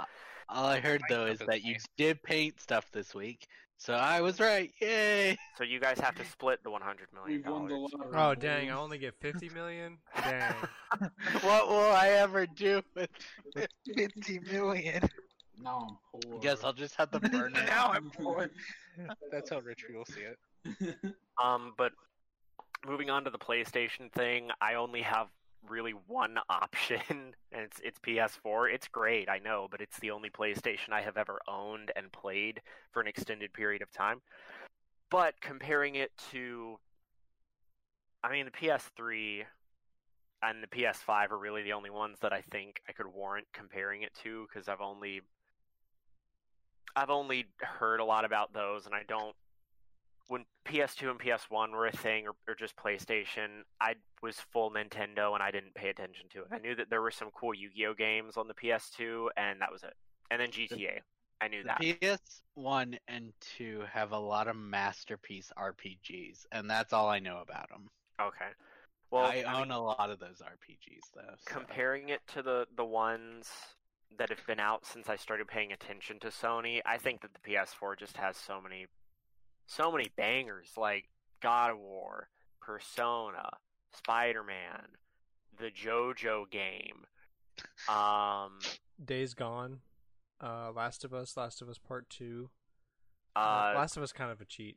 All I heard though is is that you did paint stuff this week, so I was right. Yay! so you guys have to split the 100 million We've won the dollars. lottery. Oh dang! I only get fifty million. Dang. what will I ever do with? Fifty million. Now I'm poor. I guess I'll just have to burn it. now I'm poor. That's how rich will see it. Um, but moving on to the PlayStation thing, I only have really one option, and it's it's PS4. It's great, I know, but it's the only PlayStation I have ever owned and played for an extended period of time. But comparing it to, I mean, the PS3 and the PS5 are really the only ones that I think I could warrant comparing it to because I've only I've only heard a lot about those, and I don't when PS2 and PS1 were a thing, or, or just PlayStation, I was full Nintendo and I didn't pay attention to it. I knew that there were some cool Yu-Gi-Oh games on the PS2, and that was it. And then GTA, I knew that. PS1 and 2 have a lot of masterpiece RPGs, and that's all I know about them. Okay. Well, I I own mean, a lot of those RPGs though. so- comparing it to the the ones that have been out since I started paying attention to Sony, I think that the PS4 just has so many, so many bangers like God of War, Persona, Spider Man, the JoJo game. Um, Days Gone, uh, Last of Us, Last of Us Part Two. uh, Last of Us kind of a cheat,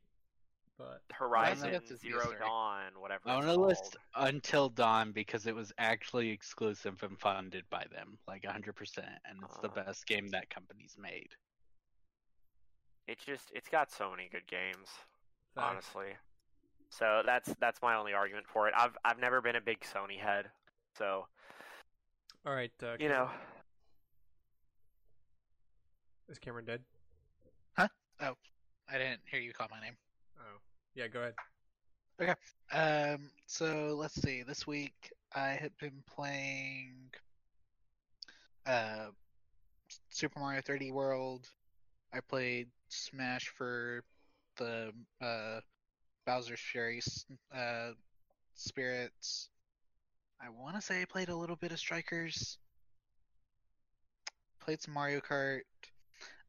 but Horizon Last of Us is Zero PS3. Dawn, whatever. I it's want to list Until Dawn because it was actually exclusive and funded by them, like 100%, and it's the Uh. best game that company's made. It's just it's got so many good games, Facts. honestly. So that's that's my only argument for it. I've I've never been a big Sony head, so All right. Uh, you know. is Cameron dead? Huh? Oh, I didn't hear you call my name. Oh, yeah. Go ahead. Okay. Um, so let's see. This week I had been playing uh Super Mario 3D World. I played Smash for the uh Bowser's Fury uh Spirits. I want to say I played a little bit of Strikers. Played some Mario Kart.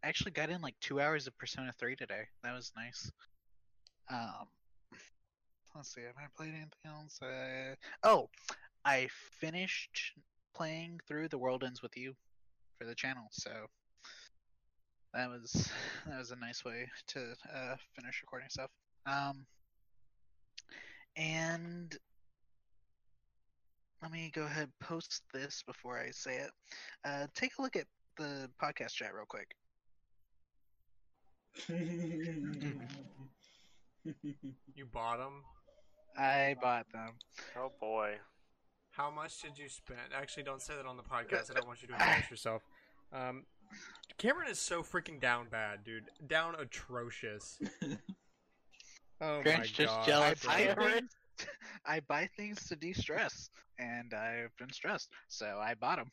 I actually got in like two hours of Persona 3 today. That was nice. Um, let's see, have I played anything else? Uh, oh, I finished playing through The World Ends with You for the channel, so that was that was a nice way to uh, finish recording stuff. Um, and let me go ahead and post this before I say it. Uh, take a look at the podcast chat real quick. You bought them. I bought them. Oh boy. How much did you spend? Actually, don't say that on the podcast. I don't want you to embarrass yourself. Um, Cameron is so freaking down bad, dude. Down atrocious. Oh Grinch my just god. jealous. bro. I, Cameron? I buy things to de-stress, and I've been stressed, so I bought them.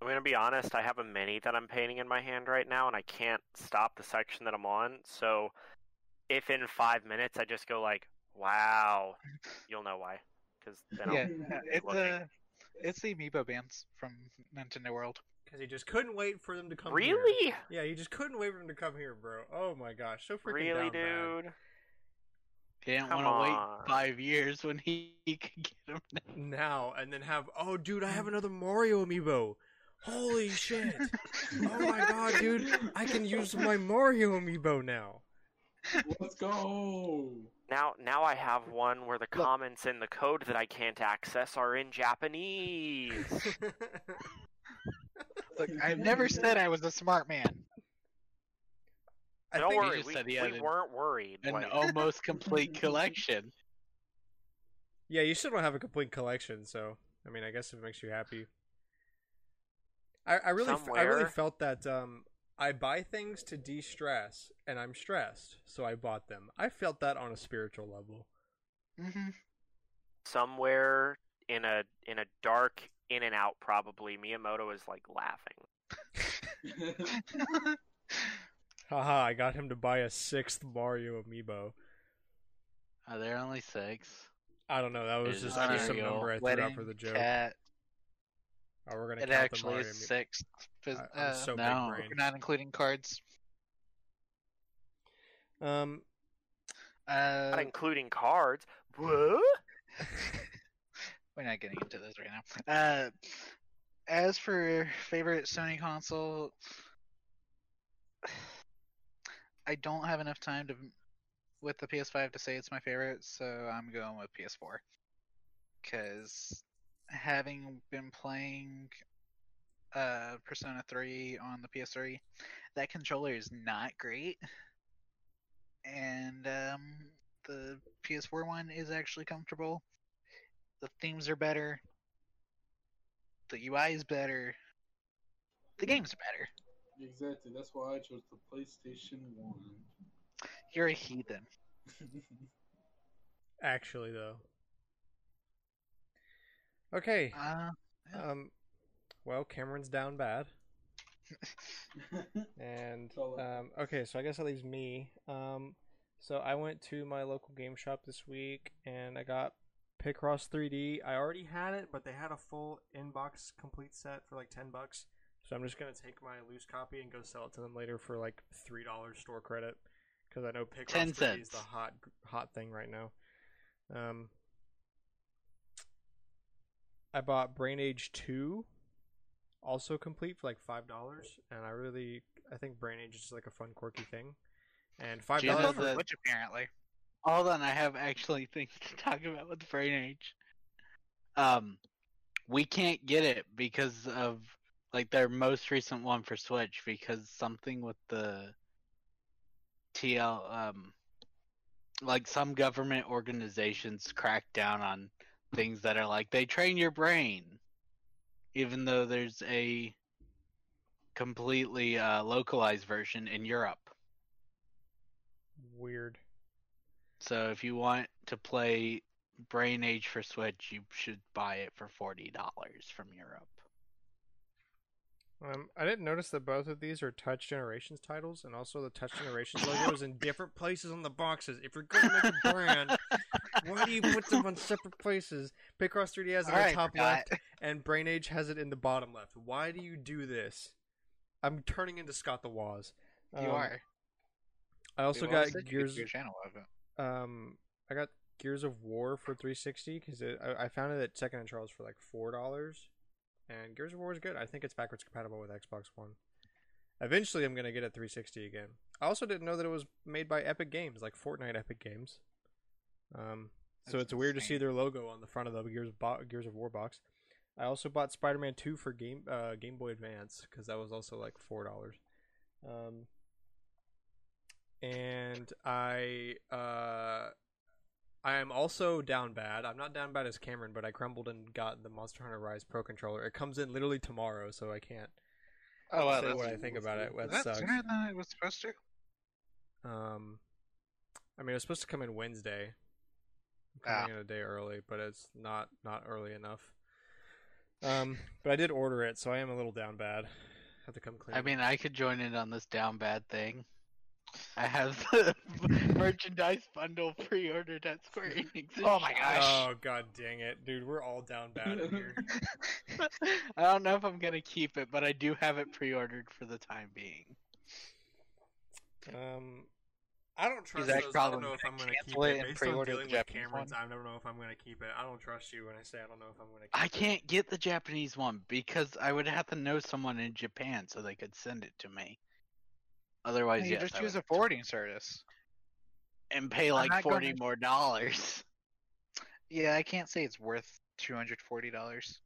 I'm gonna be honest. I have a mini that I'm painting in my hand right now, and I can't stop the section that I'm on. So, if in five minutes I just go like, "Wow," you'll know why. Because then Yeah, I'll uh, it's looking. uh, it's the Amiibo bands from Nintendo World. Because he just couldn't wait for them to come here. really, Yeah, he just couldn't wait for them to come here, bro. Oh my gosh, so freaking really, down bad. dude. He didn't want to wait five years when he, he could get him. now. Now and then have oh dude, I have another Mario amiibo. Holy shit! oh my god, dude, I can use my Mario amiibo now. Let's go. Now, now I have one where the comments in the code that I can't access are in Japanese. Look, I've never said I was a smart man. I Don't think worry, just we, said we an- weren't worried. An like- almost complete collection. yeah, you still don't have a complete collection, so I mean, I guess if it makes you happy. I, I really, f- I really felt that um, I buy things to de-stress, and I'm stressed, so I bought them. I felt that on a spiritual level. Mm-hmm. somewhere in a in a dark in and out probably Miyamoto is like laughing. Haha, I got him to buy a sixth Mario amiibo. Are there only six? I don't know. That was just, it just some number I threw out for the joke. cat. Oh, we're gonna It count actually the Mario is six. phys- I- uh, so no. we're not including cards. Um, Uh, Not including cards. What? we're not getting into this right now. Uh, as for favorite Sony console, I don't have enough time to with the PS5 to say it's my favorite, so I'm going with PS4. Because having been playing uh, Persona 3 on the PS3, that controller is not great. And um, the PS4 one is actually comfortable. The themes are better. The UI is better. The games are better. Exactly. That's why I chose the PlayStation One. You're a heathen. actually, though. Okay. Uh, yeah. Um, well, Cameron's down bad, and um, okay, so I guess that leaves me. Um, so I went to my local game shop this week, and I got Picross 3D. I already had it, but they had a full inbox complete set for like ten bucks. So I'm just gonna take my loose copy and go sell it to them later for like three dollars store credit, because I know Picross 10 3D is the hot hot thing right now. Um, I bought Brain Age 2, also complete for like five dollars, and I really I think Brain Age is just like a fun, quirky thing. And five Do you know dollars Not the- for much apparently. Hold on, I have actually things to talk about with Brain Age. Um, we can't get it because of like their most recent one for Switch because something with the TL um like some government organizations crack down on things that are like they train your brain even though there's a completely uh, localized version in Europe. Weird. So if you want to play Brain Age for Switch, you should buy it for $40 from Europe. Um, I didn't notice that both of these are Touch Generations titles, and also the Touch Generations logo is in different places on the boxes. If you're going to make a brand, why do you put them on separate places? Picross 3D has it in the Alright, top left, and Brain Age has it in the bottom left. Why do you do this? I'm turning into Scott The Woz. You Um, are. I also got always said you could Gears. a channel of it. Um, I got Gears of War for 360 because I, I found it at Second and Charles for like four dollars, and Gears of War is good. I think it's backwards compatible with Xbox One. Eventually, I'm gonna get a 360 again. I also didn't know that it was made by Epic Games, like Fortnite Epic Games. Um, so That's it's weird to see their logo on the front of the Gears bo- Gears of War box. I also bought Spider-Man 2 for Game uh, Game Boy Advance because that was also like four dollars. Um, and I uh, I am also down bad. I'm not down bad as Cameron, but I crumbled and got the Monster Hunter Rise Pro controller. It comes in literally tomorrow, so I can't Oh, wow, say what I think about it. That that sucks. sooner than it was supposed to? Um, I mean, it was supposed to come in Wednesday. I'm Ah. Coming in a day early, but it's not not early enough. Um, but I did order it, so I am a little down bad. Have to come clean. I mean, I could join in on this down bad thing. I have the merchandise bundle pre-ordered at Square Enix. Oh my gosh. oh god dang it, dude, we're all down bad in here. I don't know if I'm gonna keep it, but I do have it pre-ordered for the time being. Um, I don't trust those. I don't know if I'm gonna keep it it. Based on pre-order the dealing with Japanese Cameron's, one? I don't know if I'm going to keep it. I don't trust you when I say I don't know if I'm going to. I can't get the Japanese one because I would have to know someone in Japan so they could send it to me. Otherwise, you yes, just I use a forwarding service. and pay like not forty gonna- more dollars. Yeah, I can't say it's worth two hundred forty dollars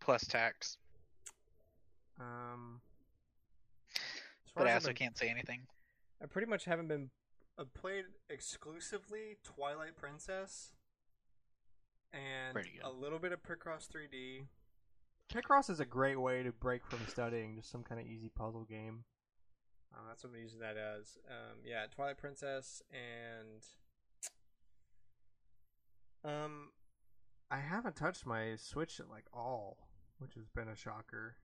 plus tax, Um, as far but I as I've also been- can't say anything. I pretty much haven't been uh, played exclusively Twilight Princess and Pretty good. a little bit of Picross 3D. Picross is a great way to break from studying, just some kind of easy puzzle game. Uh, that's what I'm using that as. Um, yeah, Twilight Princess and um, I haven't touched my Switch at like all, which has been a shocker.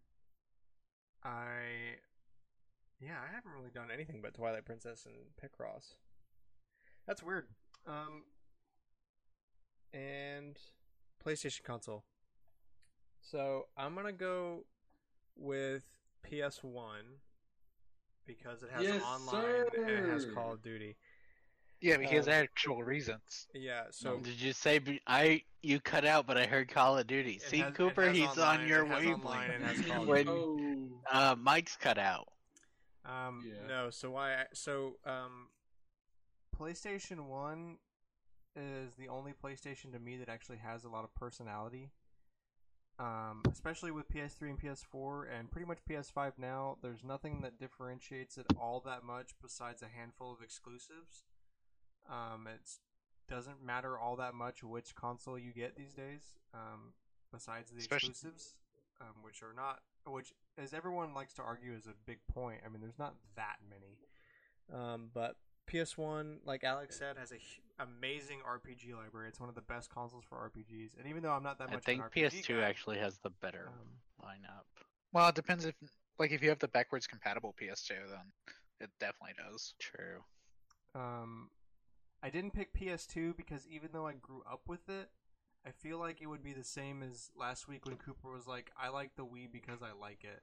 I yeah, I haven't really done anything but Twilight Princess and Picross. That's weird. Um, and PlayStation console. So I'm gonna go with PS One because it has Yes, online and it has. Call of Duty. Yeah, because Um, actual reasons. Yeah, so Did you say I? You cut out, but I heard Call of Duty. See, has- Cooper, he's online- on your it has online and has Call of wavelength. When Oh, uh, mic's cut out. Um, Yeah. no. So why? So um, PlayStation One is the only PlayStation to me that actually has a lot of personality. Um, especially with PS3 and PS4 and pretty much PS5 now, there's nothing that differentiates it all that much besides a handful of exclusives. Um, it doesn't matter all that much which console you get these days. Um, besides the Especially- exclusives, um, which are not, which as everyone likes to argue is a big point. I mean, there's not that many. Um, but PS1, like Alex said, has a amazing RPG library. It's one of the best consoles for RPGs. And even though I'm not that I much think of an RPG PS2 guy, actually has the better um, lineup. Well, it depends if, like, if you have the backwards compatible PS2, then it definitely does. True. Um, I didn't pick PS2 because even though I grew up with it, I feel like it would be the same as last week when Cooper was like, "I like the Wii because I like it."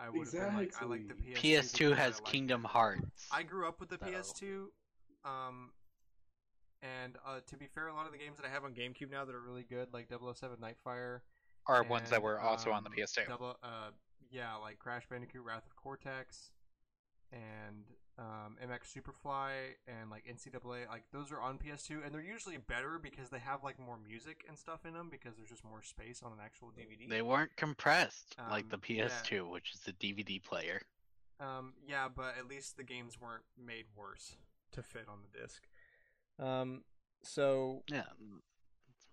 I would have been like, "I like the PS2." PS2 has like Kingdom it." Hearts. I grew up with the So- PS2, um, and uh, to be fair, a lot of the games that I have on GameCube now that are really good, like 007 Nightfire, Are ones that were also on the um, PS2. Double, uh, yeah, like Crash Bandicoot: Wrath of Cortex, and um, MX Superfly, and like NCAA. Like those are on PS2, and they're usually better because they have like more music and stuff in them because there's just more space on an actual DVD. They weren't compressed like the Um. PS2, which is the DVD player. Um, yeah, but at least the games weren't made worse to fit on the disc. Um, so Yeah.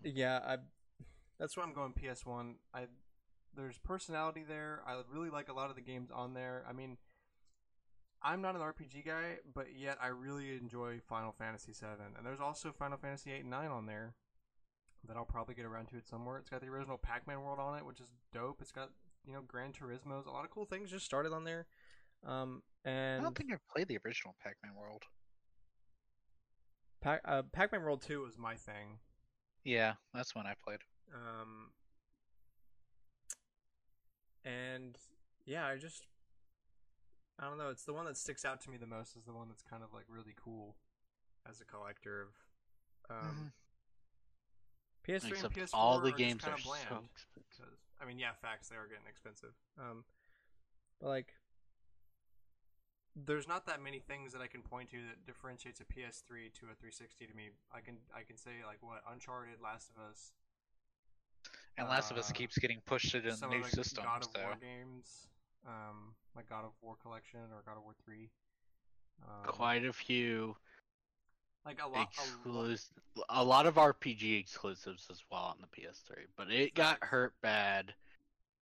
yeah, I that's why I'm going PS1. I there's personality there. I really like a lot of the games on there. I mean, I'm not an RPG guy, but yet I really enjoy Final Fantasy VII, and there's also Final Fantasy 8 and 9 on there that I'll probably get around to it somewhere. It's got the original Pac-Man world on it, which is dope. It's got you know Gran Turismo's, a lot of cool things just started on there. Um, and I don't think I've played the original Pac-Man World. Pac- uh, Pac-Man World 2 was my thing. Yeah, that's one I played. Um, and yeah, I just I don't know. It's the one that sticks out to me the most. Is the one that's kind of like really cool as a collector of. Um, PS3 and PS4 all the are games kind are of bland. so expensive. 'cause- I mean, yeah, facts. They are getting expensive. Um, but like, there's not that many things that I can point to that differentiates a PS3 to a 360 to me. I can I can say like what Uncharted, Last of Us, And Last of Us Uh, keeps getting pushed into some new of the systems. God of so. War games, um, like God of War Collection or God of War Three. Um, Quite a few like a lot. A lot a lot of RPG exclusives as well on the PS3, but it got hurt bad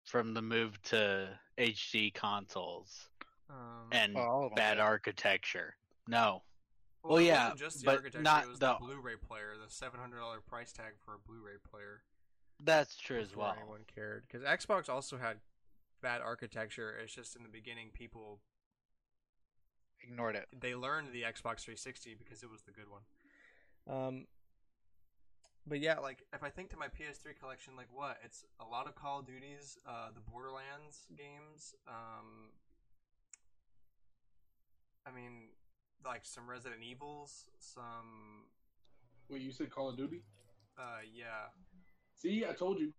from the move to HD consoles um, and Well, all of them bad did. architecture. No, well, well, it yeah, wasn't just the but architecture, not it was the- the Blu-ray player, the seven hundred dollar price tag for a Blu-ray player. that's true as before well. Anyone cared because Xbox also had bad architecture. It's just in the beginning, people Ignored it. they learned the Xbox 360 because it was the good one. Um, but yeah, like if I think to my PS3 collection, like what? It's a lot of Call of Duties, uh, the Borderlands games. Um, I mean, like some Resident Evils, some. Wait, you said Call of Duty? Uh, yeah. See, I told you.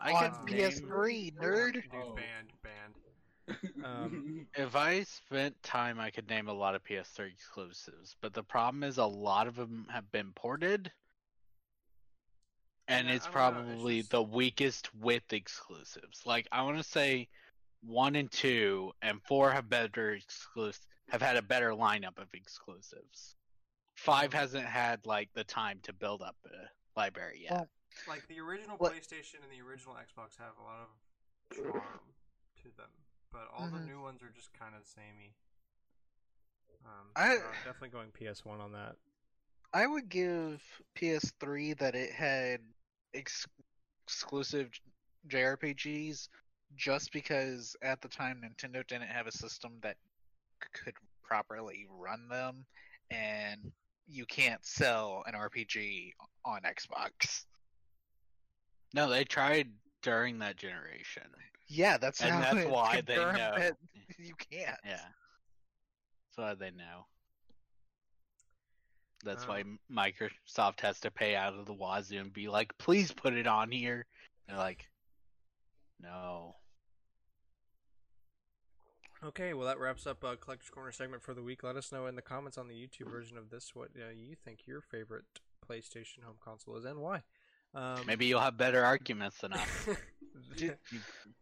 I On could PS3, nerd. Dude, Oh. banned, banned. Um, If I spent time, I could name a lot of PS3 exclusives, but the problem is a lot of them have been ported, and Yeah, it's I don't know, it's probably just- the weakest with exclusives. Like I want to say, one and two and four have better exclusive, have had a better lineup of exclusives. Five hasn't had like the time to build up a library yet. Well, like the original What- PlayStation and the original Xbox have a lot of charm to them, but all the Mhm. new ones are just kind of samey. Um, I, I'm definitely going PS1 on that. I would give PS3 that it had ex- exclusive JRPGs just because at the time Nintendo didn't have a system that could properly run them, and you can't sell an RPG on Xbox. No, they tried during that generation. Yeah, that's And how that's it's why they know. that you can't. Yeah. That's why they know. That's Um, why Microsoft has to pay out of the wazoo and be like, please put it on here. They're like, no. Okay, well that wraps up uh, Collector's Corner segment for the week. Let us know in the comments on the YouTube version of this what uh, you think your favorite PlayStation home console is and why. Um, Maybe you'll have better arguments than us.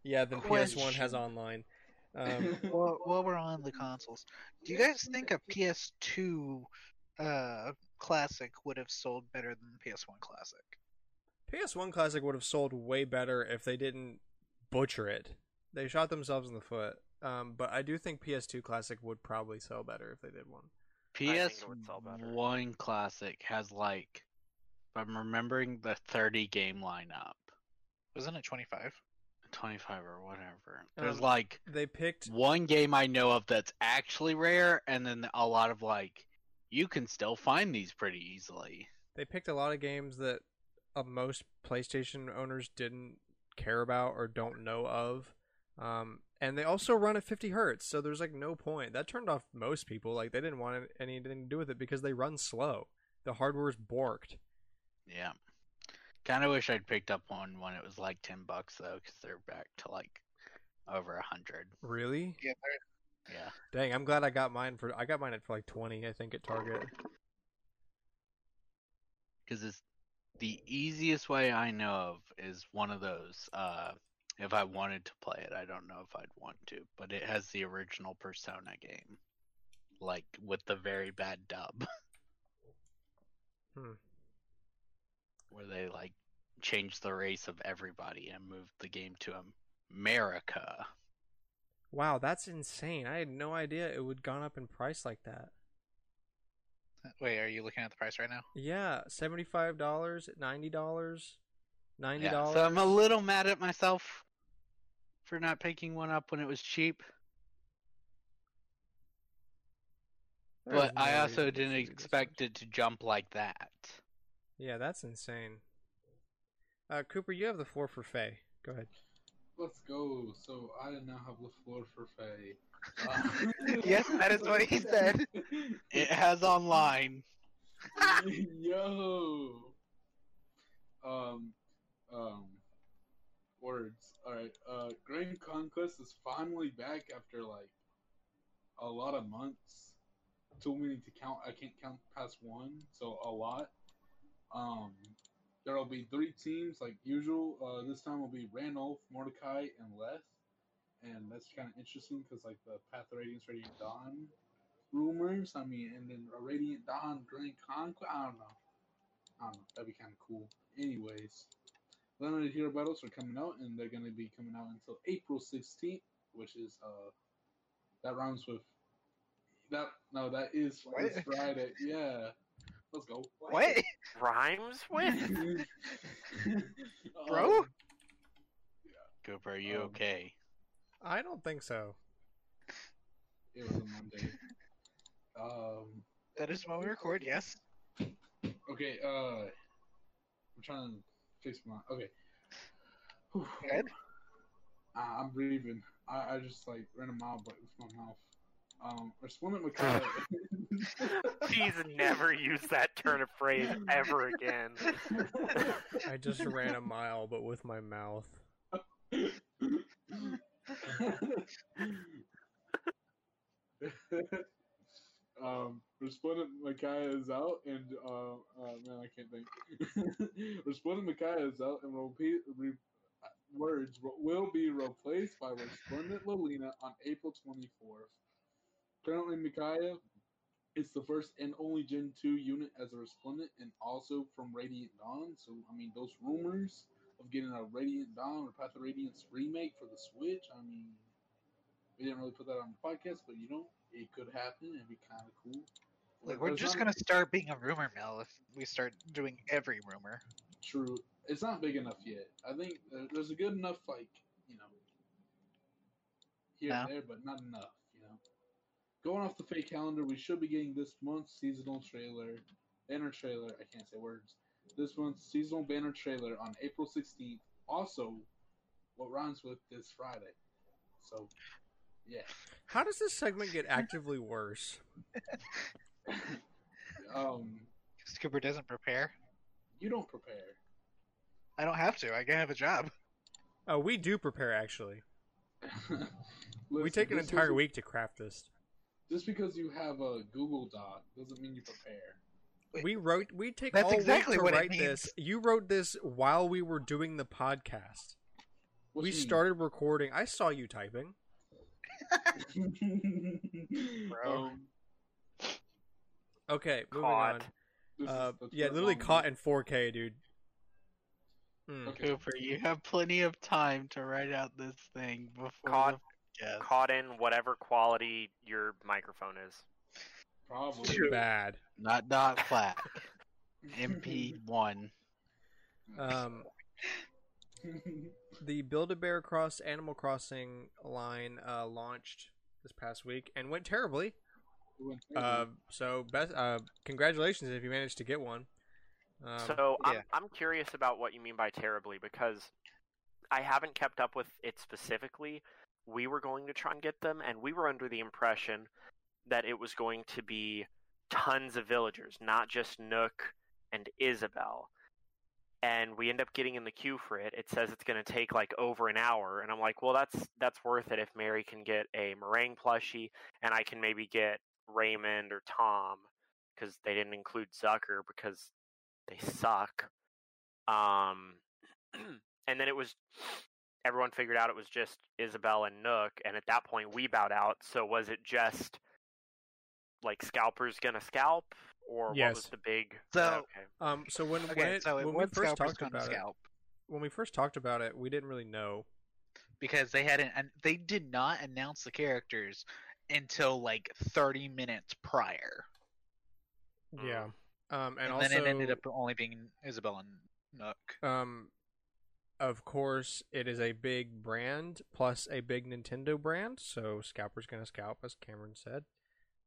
Yeah, than PS1 has online. Um, While, while we're on the consoles, do you guys think a PS2 uh, Classic would have sold better than the PS1 Classic? PS1 Classic would have sold way better if they didn't butcher it. They shot themselves in the foot. Um, but I do think PS2 Classic would probably sell better if they did one. think it would sell better. PS1 Classic has like, if I'm remembering the 30 game lineup, Wasn't it 25? 25 or whatever. There's Um, like They picked one game I know of that's actually rare, and then a lot of like, you can still find these pretty easily. they picked a lot of games that uh, most PlayStation owners didn't care about or don't know of. Um, and they also run at 50 hertz, so there's like no point. That turned off most people. Like they didn't want anything to do with it because they run slow. The hardware's borked. Yeah. Kind of wish I'd picked up one when it was like 10 bucks though, because they're back to like over a hundred. Really? Yeah, Yeah. Dang, I'm glad I got mine for. I got mine at for like 20, I think, at Target. Because it's the easiest way I know of is one of those uh, If I wanted to play it, I don't know if I'd want to, but it has the original Persona game, like with the very bad dub. Hmm. Where they like changed the race of everybody and moved the game to America. Wow, that's insane. I had no idea it would gone up in price like that. Wait, are you looking at the price right now? Yeah, seventy-five dollars, ninety dollars, ninety Yeah, dollars. so I'm a little mad at myself for not picking one up when it was cheap. But I also didn't expect it to jump like that. Yeah, that's insane. Uh, Cooper, you have the floor for Faye. Go ahead. Let's go. So I now have the floor for Faye. Uh, Yes, that is what he said. It has online. Yo. Um. Um. Words. All right. Uh, Grand Conquest is finally back after like a lot of months. Too many to count. I can't count past one, so a lot. Um, there'll be three teams like usual. Uh, this time will be Randolph, Mordecai, and Lethe, and that's kind of interesting because like the Path of Radiance, Radiant Dawn rumors. I mean, and then a Radiant Dawn Grand Conquest. I don't know. I don't know. That'd be kind of cool. Anyways, limited hero battles are coming out, and they're going to be coming out until April 16th, which is uh that rhymes with that. No, that is Friday. Yeah, let's go. What? Rhymes with? Bro? Um, Cooper, are you Um, okay? I don't think so. it was a Monday. Um. That is when we record, yes. Okay. Uh. I'm trying to fix my. Okay. Whew. Good. Uh, I'm breathing. I, I just like ran a mile but with my mouth. Um, Resplendent Micaiah. Please never use that turn of phrase ever again. I just ran a mile, but with my mouth. um, Resplendent Micaiah is out, and uh, uh, man, I can't think. Resplendent Micaiah is out, and will be, re, words will be replaced by Resplendent Lilina on April 24th. Currently, Micaiah is the first and only Gen 2 unit as a Resplendent, and also from Radiant Dawn. So, I mean, those rumors of getting a Radiant Dawn or Path of Radiance remake for the Switch, I mean, we didn't really put that on the podcast, but you know, it could happen. It'd be kind of cool. Like, we're just gonna start being a rumor mill if we start doing every rumor. True. It's not big enough yet. I think there's a good enough, like, you know, here and there, but not enough. Going off the fake calendar, we should be getting this month's seasonal trailer, banner trailer. I can't say words. This month's seasonal banner trailer on April 16th. Also, what rhymes with this Friday. So, yeah. How does this segment get actively worse? um, Cooper doesn't prepare. you don't prepare. I don't have to. I can have a job. Oh, we do prepare actually. we take an entire was- week to craft this. Just because you have a Google Doc doesn't mean you prepare. We wrote. We take That's all exactly week to what write this. You wrote this while we were doing the podcast. What we you mean? started recording. I saw you typing. Bro. Um, Okay, moving Caught. on. this is Uh, yeah, literally caught one. in 4K, dude. Hmm. Okay. Cooper, you have plenty of time to write out this thing before Caught- the podcast. Caught in whatever quality your microphone is. Probably. True. Bad. Not dot flat. MP1. Um, the Build a Bear Cross Animal Crossing line uh, launched this past week and went terribly. It went Uh, so best. Uh, congratulations if you managed to get one. Um, so I'm, yeah. I'm curious about what you mean by terribly because I haven't kept up with it specifically. We were going to try and get them, and we were under the impression that it was going to be tons of villagers, not just Nook and Isabel. And we end up getting in the queue for it. It says it's going to take like over an hour, and I'm like, well, that's that's worth it if Mary can get a Merengue plushie, and I can maybe get Raymond or Tom because they didn't include Zucker because they suck. Um, and then it was everyone figured out it was just Isabel and Nook, and at that point we bowed out. So was it just like scalpers gonna scalp, or what was Yes. the big? So- okay. Um, so when when, it, so it when we first talked gonna about it, when we first talked about it, we didn't really know. because they hadn't and they did not announce the characters until like 30 minutes prior. Yeah. Um, and, And, also, then it ended up only being Isabel and Nook. um, of course, it is a big brand plus a big Nintendo brand, so scalper's gonna scalp, as Cameron said.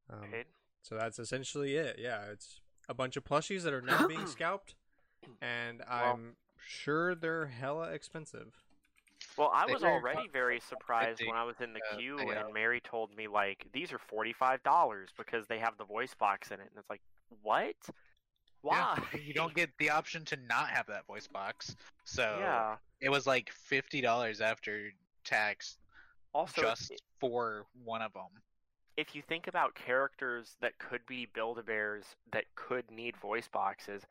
Um, Paid. so that's essentially it. Yeah, it's a bunch of plushies that are now being scalped, and I'm sure they're hella expensive. Well, I was already very surprised when I was in the uh, queue and Mary told me like these are forty five dollars because they have the voice box in it, and it's like what? Why? Yeah, you don't get the option to not have that voice box. So Yeah. it was like fifty dollars after tax Also, just for one of them. if you think about characters that could be Build-A-Bears that could need voice boxes,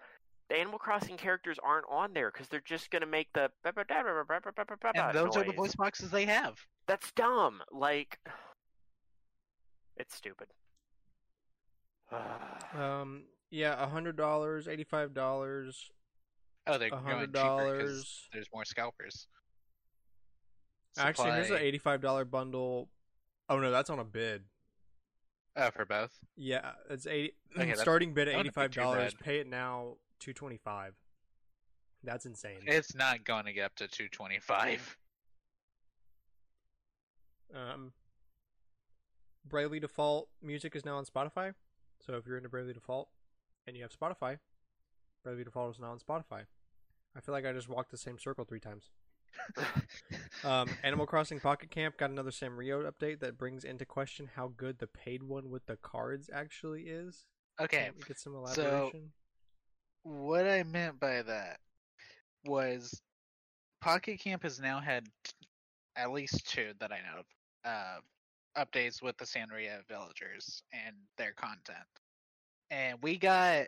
the Animal Crossing characters aren't on there because they're just gonna make the And those are the voice boxes they have. That's dumb. Like, it's stupid. Um, yeah, a hundred dollars, eighty-five dollars, Oh, they're a going hundred cheaper because there's more scalpers. Actually, here's an eighty-five dollar bundle. Oh no, that's on a bid. Oh, for both. Yeah, it's eighty. Okay, starting bid at that wouldn't be eighty-five dollars. Pay it now, two twenty-five. That's insane. It's not going to get up to 225. Um, Bravely Default music is now on Spotify. So if you're into Bravely Default and you have Spotify, Default is now on Spotify. I feel like I just walked the same circle three times. Um, Animal Crossing Pocket Camp got another Sanrio update that brings into question how good the paid one with the cards actually is. Okay, Can we get some elaboration. so- what I meant by that was Pocket Camp has now had at least two that I know of uh, updates with the Sanrio villagers and their content. And we got.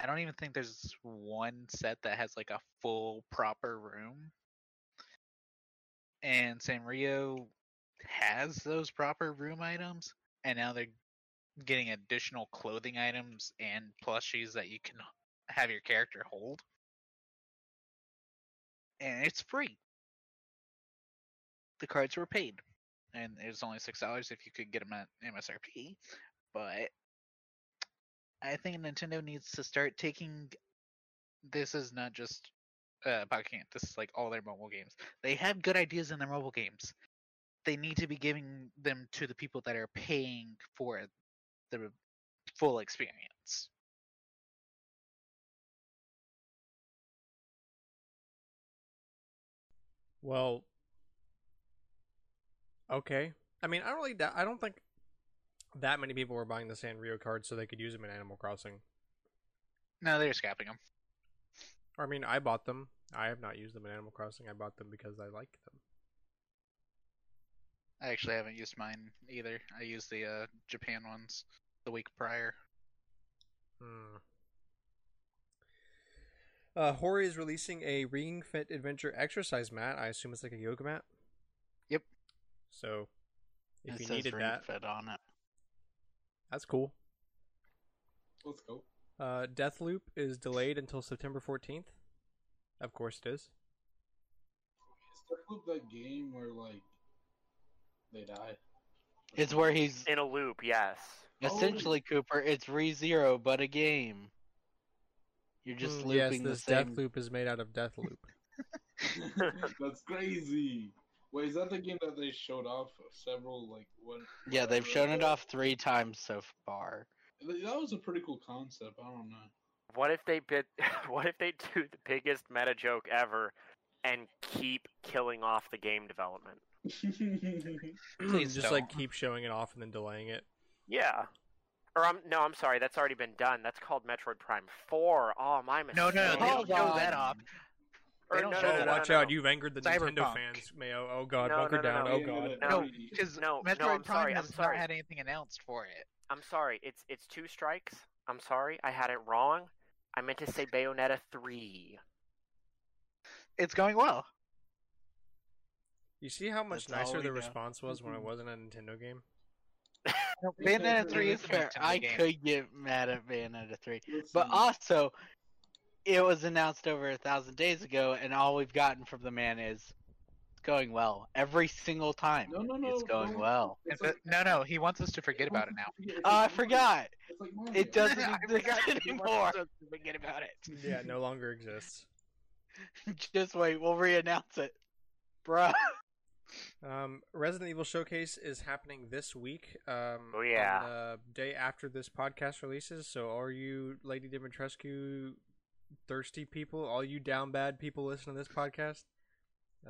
I don't even think there's one set that has like a full proper room. And Sanrio has those proper room items, and now they're getting additional clothing items and plushies that you can have your character hold. And it's free. The cards were paid. And it was only six dollars if you could get them at MSRP. But I think Nintendo needs to start taking this is not just uh Pocket this is like all their mobile games. They have good ideas in their mobile games. They need to be giving them to the people that are paying for the full experience. Well, okay. I mean, I don't really. I don't think that many people were buying the Sanrio cards so they could use them in Animal Crossing. No, they're scalping them. I mean, I bought them. I have not used them in Animal Crossing. I bought them because I like them. I actually haven't used mine either. I used the uh, Japan ones the week prior. Hmm. Uh, Hori is releasing a Ring Fit Adventure exercise mat. I assume it's like a yoga mat. Yep. So, if it you says needed Ring that, Fit on it. That's cool. Let's go. Uh, Deathloop is delayed until September 14th. Of course it is. Is Deathloop that game where like they die? It's where he's In a loop, yes. Oh, essentially Cooper. It's Re Zero, but a game. You're just yes, looping the this same. Deathloop is made out of Deathloop. That's crazy. Wait, is that the game that they showed off several like what? Yeah, they've shown it off three times so far. That was a pretty cool concept. I don't know. What if they bit? What if they do the biggest meta joke ever and keep killing off the game development? Please just like don't. keep showing it off and then delaying it. Yeah. Or I'm no, I'm sorry. That's already been done. That's called Metroid Prime Four. Oh, my mistake. No, no, no, they don't Hold show that on. off. Or They don't no, show no, no, that no, watch no, out! no. You've angered the Nintendo fans, Mayo. Oh god, No, bunker no, no, down. no. Oh god. No, because No, no, Metroid I'm Prime sorry, has sorry. not had anything announced for it. I'm sorry. It's it's two strikes. I'm sorry. I had it wrong. I meant to say Bayonetta three. It's going well. You see how much That's nicer the know. response was when it mm-hmm. wasn't a Nintendo game? Bayonetta 3 is fair. I game. could get mad at Bayonetta 3. But also, it was announced over a thousand days ago, and all we've gotten from the man is it's going well. Every single time. no, no, no, it's going no. well. It's like- no, no, he wants us to forget about it now. It's Oh, I forgot. Like It doesn't exist anymore. wants us to forget about it. Yeah, it no longer exists. Just wait, we'll re-announce it, bruh. Um, Resident Evil Showcase is happening this week. Um, Oh, yeah. On the day after this podcast releases. So, are you Lady Dimitrescu thirsty people, all you down bad people listening to this podcast,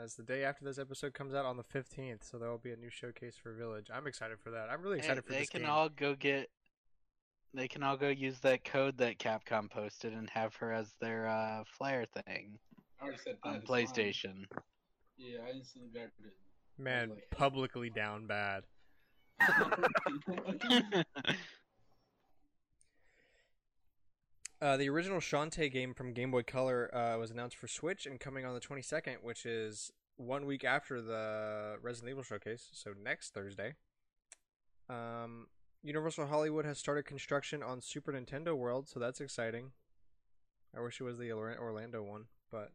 as the day after this episode comes out on the 15th. So, there will be a new showcase for Village. I'm excited for that. I'm really excited for they this They can game. all go get. They can all go use that code that Capcom posted and have her as their uh, flare thing I already said that. on it's fine. PlayStation. Yeah, I instantly got it. Man, like- publicly down bad. Uh, the original Shantae game from Game Boy Color uh, was announced for Switch and coming on the 22nd, which is one week after the Resident Evil showcase, so next Thursday. Um, Universal Hollywood has started construction on Super Nintendo World, so that's exciting. I wish it was the Orlando one, but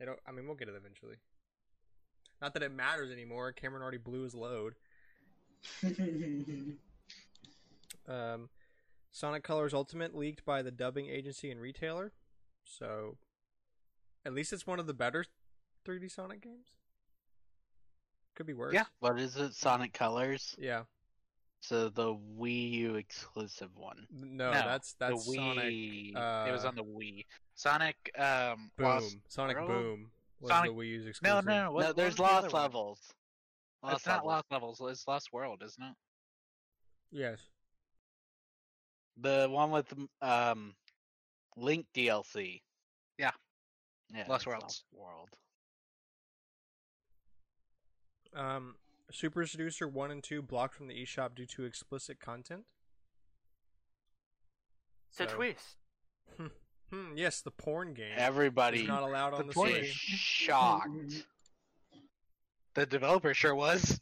it. I mean, we'll get it eventually. Not that it matters anymore. Cameron already blew his load. Um, Sonic Colors Ultimate leaked by the dubbing agency and retailer, so at least it's one of the better 3D Sonic games. Could be worse. Yeah. what is it? Sonic Colors. Yeah. So the Wii U exclusive one. No, No, that's that's the Sonic. Wii. uh, it was on the Wii. Sonic. Um. Boom. Lost- Sonic World? Boom was Sonic- the Wii U's exclusive. no, no. What, no, there's was the other lost one? levels. it's not. Lost Levels. It's Lost World, isn't it? Yes. The one with um, Link DLC. Yeah. Yeah. Lost it's Worlds. Lost World. Um, Super Seducer one and two blocked from the eShop due to explicit content. It's a twist. Hmm, yes, the porn game Everybody is not allowed on the the porn is game. Shocked. The developer sure was.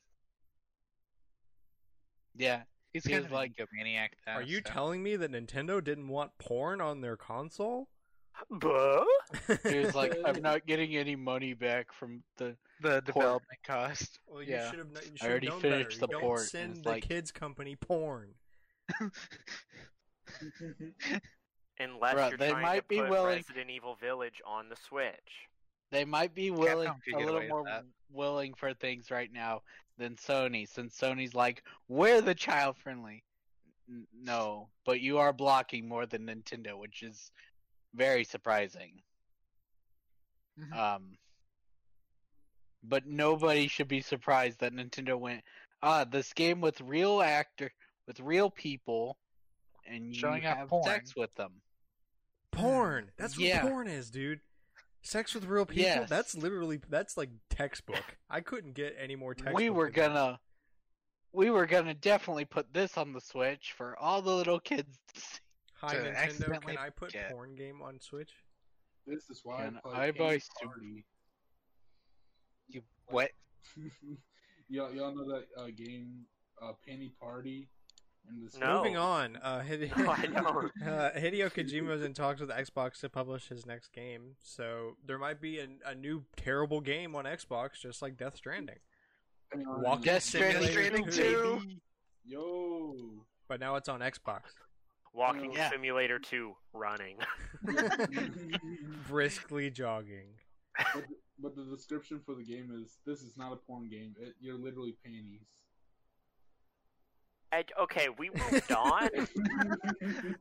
Yeah. He's He kind was of like- like a maniac. Are you telling me that Nintendo didn't want porn on their console? Buh? He was like, I'm not getting any money back from the. the Port. development cost? Well, you Yeah. should have. You I should already known finished better. the you don't send the like- kids company porn. Unless Bruh, you're they trying might to be put willing- Resident Evil Village on the Switch. They might be willing a little more that. willing for things right now than Sony, since Sony's like, we're the child friendly. N- no, but you are blocking more than Nintendo, which is very surprising. Mhm. Um, but nobody should be surprised that Nintendo went, ah, this game with real actor, with real people, and you Showing off have porn. sex with them. Porn. That's what Yeah. porn is, dude. Sex with real people. Yes. That's literally that's like textbook. I couldn't get any more textbook. we were gonna we were gonna definitely put this on the switch for all the little kids to see. Hi to Nintendo. accidentally Can I put get- porn game on Switch? This is why Can I play I buy Panty Party. You what? y'all, y'all know that uh, game, uh, Panty Party? And this No. Moving on. Uh, Hide- No, I don't. uh, Hideo Kojima is in talks with Xbox to publish his next game, so there might be a, a new terrible game on Xbox, just like Death Stranding. Panty Party. Walking Death Simulator Stranding 2. 2. Yo. But now it's on Xbox. Walking Yeah. Simulator 2 running. Briskly jogging. but, but the description for the game is this is not a porn game. It, you're literally panties. I, okay, we moved on.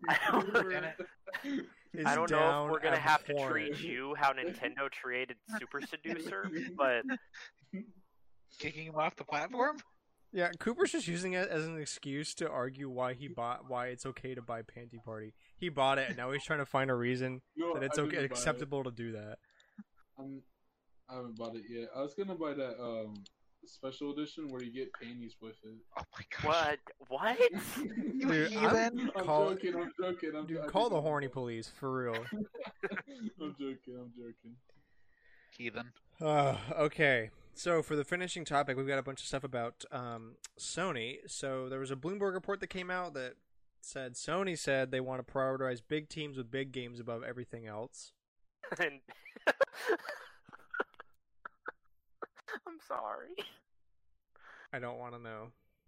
I don't, Damn it. Is I don't know if we're gonna have to treat you how Nintendo treated Super Seducer, but Kicking him off the platform? Yeah, Cooper's just using it as an excuse to argue why he bought why it's okay to buy Panty Party. He bought it, and now he's trying to find a reason No, that it's I okay didn't it. acceptable to do that. I'm, I haven't bought it yet. I was gonna buy that um special edition where you get panties with it. Oh my gosh. what? What? Dude, I'm, I'm call, joking. I'm joking. I'm, dude, I call the horny police for real. I'm joking. I'm joking. Heathen. Uh, okay, so for the finishing topic, we've got a bunch of stuff about um, Sony. So there was a Bloomberg report that came out that said Sony said they want to prioritize big teams with big games above everything else. and I'm sorry. I don't want to know.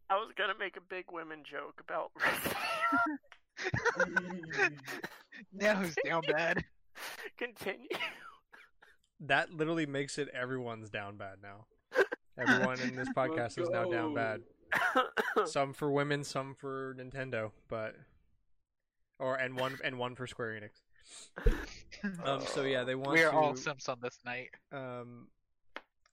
I was gonna make a big women joke about. now who's down bad? Continue. That literally makes it everyone's down bad now. Everyone in this podcast is now down bad. Some for women, some for Nintendo, but or and one and one for Square Enix. Um, so yeah, they want We are to. all simps on this night. Um,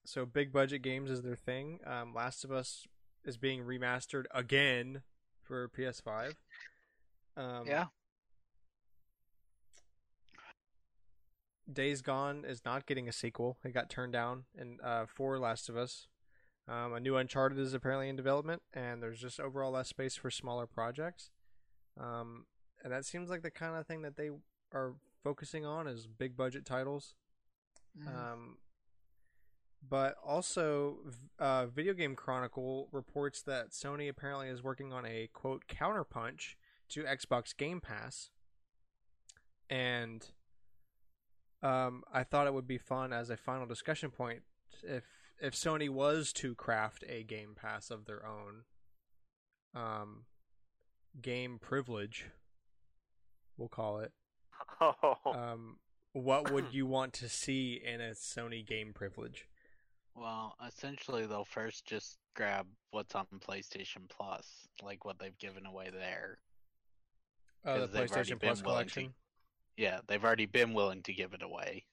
so big budget games is their thing. Um, Last of Us is being remastered again for PS5. Um, yeah. Days Gone is not getting a sequel. It got turned down, and uh, for Last of Us, um, a new Uncharted is apparently in development, and there's just overall less space for smaller projects. Um, and that seems like the kind of thing that they are focusing on is big budget titles. Mhm. Um, but also, uh, Video Game Chronicle reports that Sony apparently is working on a quote counterpunch to Xbox Game Pass, and um, I thought it would be fun as a final discussion point if if Sony was to craft a Game Pass of their own, um, game privilege, we'll call it. oh, Um, what would you want to see in a Sony game privilege? Well, essentially, they'll first just grab what's on PlayStation Plus, like what they've given away there. Uh, the PlayStation Plus willing to- collection. Yeah, they've already been willing to give it away.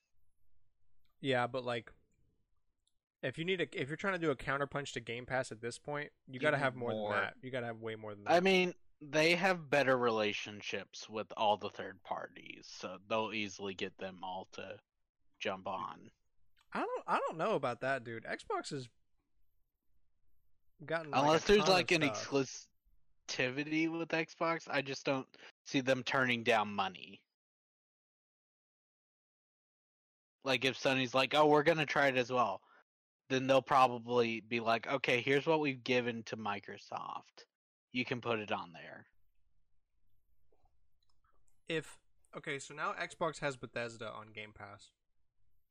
Yeah, but like, if you need a, if you're trying to do a counterpunch to Game Pass at this point, you You got to have more, more. than that. You got to have way more than that. I mean, they have better relationships with all the third parties, so they'll easily get them all to jump on. I don't, I don't know about that, dude. Xbox has gotten like, a Unless there's ton like of an stuff. exclusivity with Xbox, I just don't see them turning down money. Like if Sony's like, "Oh, we're gonna try it as well," then they'll probably be like, "Okay, here's what we've given to Microsoft. You can put it on there." If okay, so now Xbox has Bethesda on Game Pass.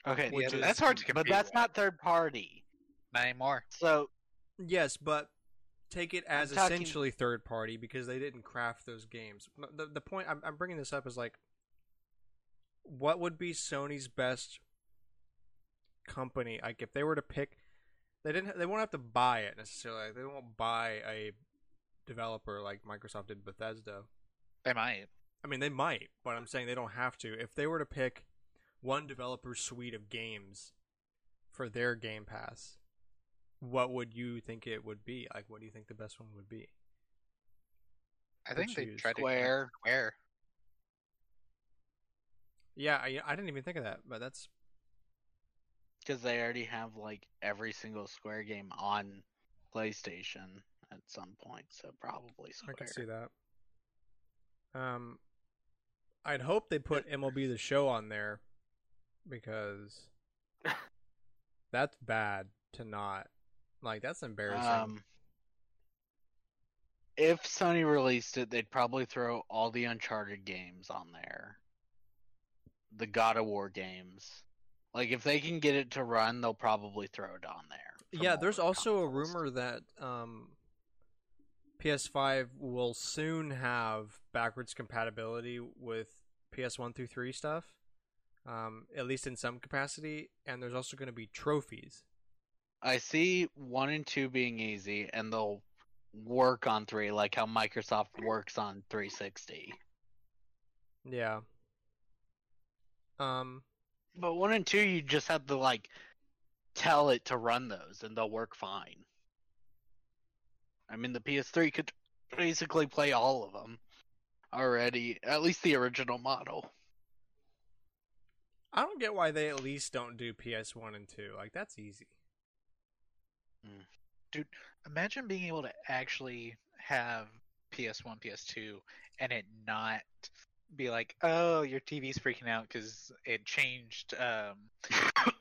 Okay, yeah, is- that's hard to compete but that's with. not third party. Not anymore. So Yes, but take it as I'm talking- essentially third party because they didn't craft those games. The the point I'm, I'm bringing this up is like, what would be Sony's best company? Like if they were to pick, they didn't. They won't have to buy it necessarily. Like, they won't buy a developer like Microsoft did Bethesda. They might. I mean, they might, but I'm saying they don't have to. If they were to pick one developer's suite of games for their Game Pass, what would you think it would be? Like, what do you think the best one would be? I think they tried to Square. Square. Yeah, I, I didn't even think of that, but that's because they already have like every single Square game on PlayStation at some point, so probably I can see that. Um, I'd hope they put MLB the Show on there because that's bad to not like. That's embarrassing. Um, if Sony released it, they'd probably throw all the Uncharted games on there, the God of War games. Like if they can get it to run, they'll probably throw it on there. Yeah, there's also a rumor that um, PS5 will soon have backwards compatibility with PS1 through 3 stuff, um, at least in some capacity, and there's also going to be trophies. I see one and two being easy, and they'll work on three, like how Microsoft works on 360. Yeah. Um, But one and two, you just have to like tell it to run those, and they'll work fine. I mean, the PS3 could basically play all of them already, at least the original model. I don't get why they at least don't do PS1 and 2. Like, that's easy. Dude imagine being able to actually have PS1, PS2, and it not be like, oh, your TV's freaking out because it changed um,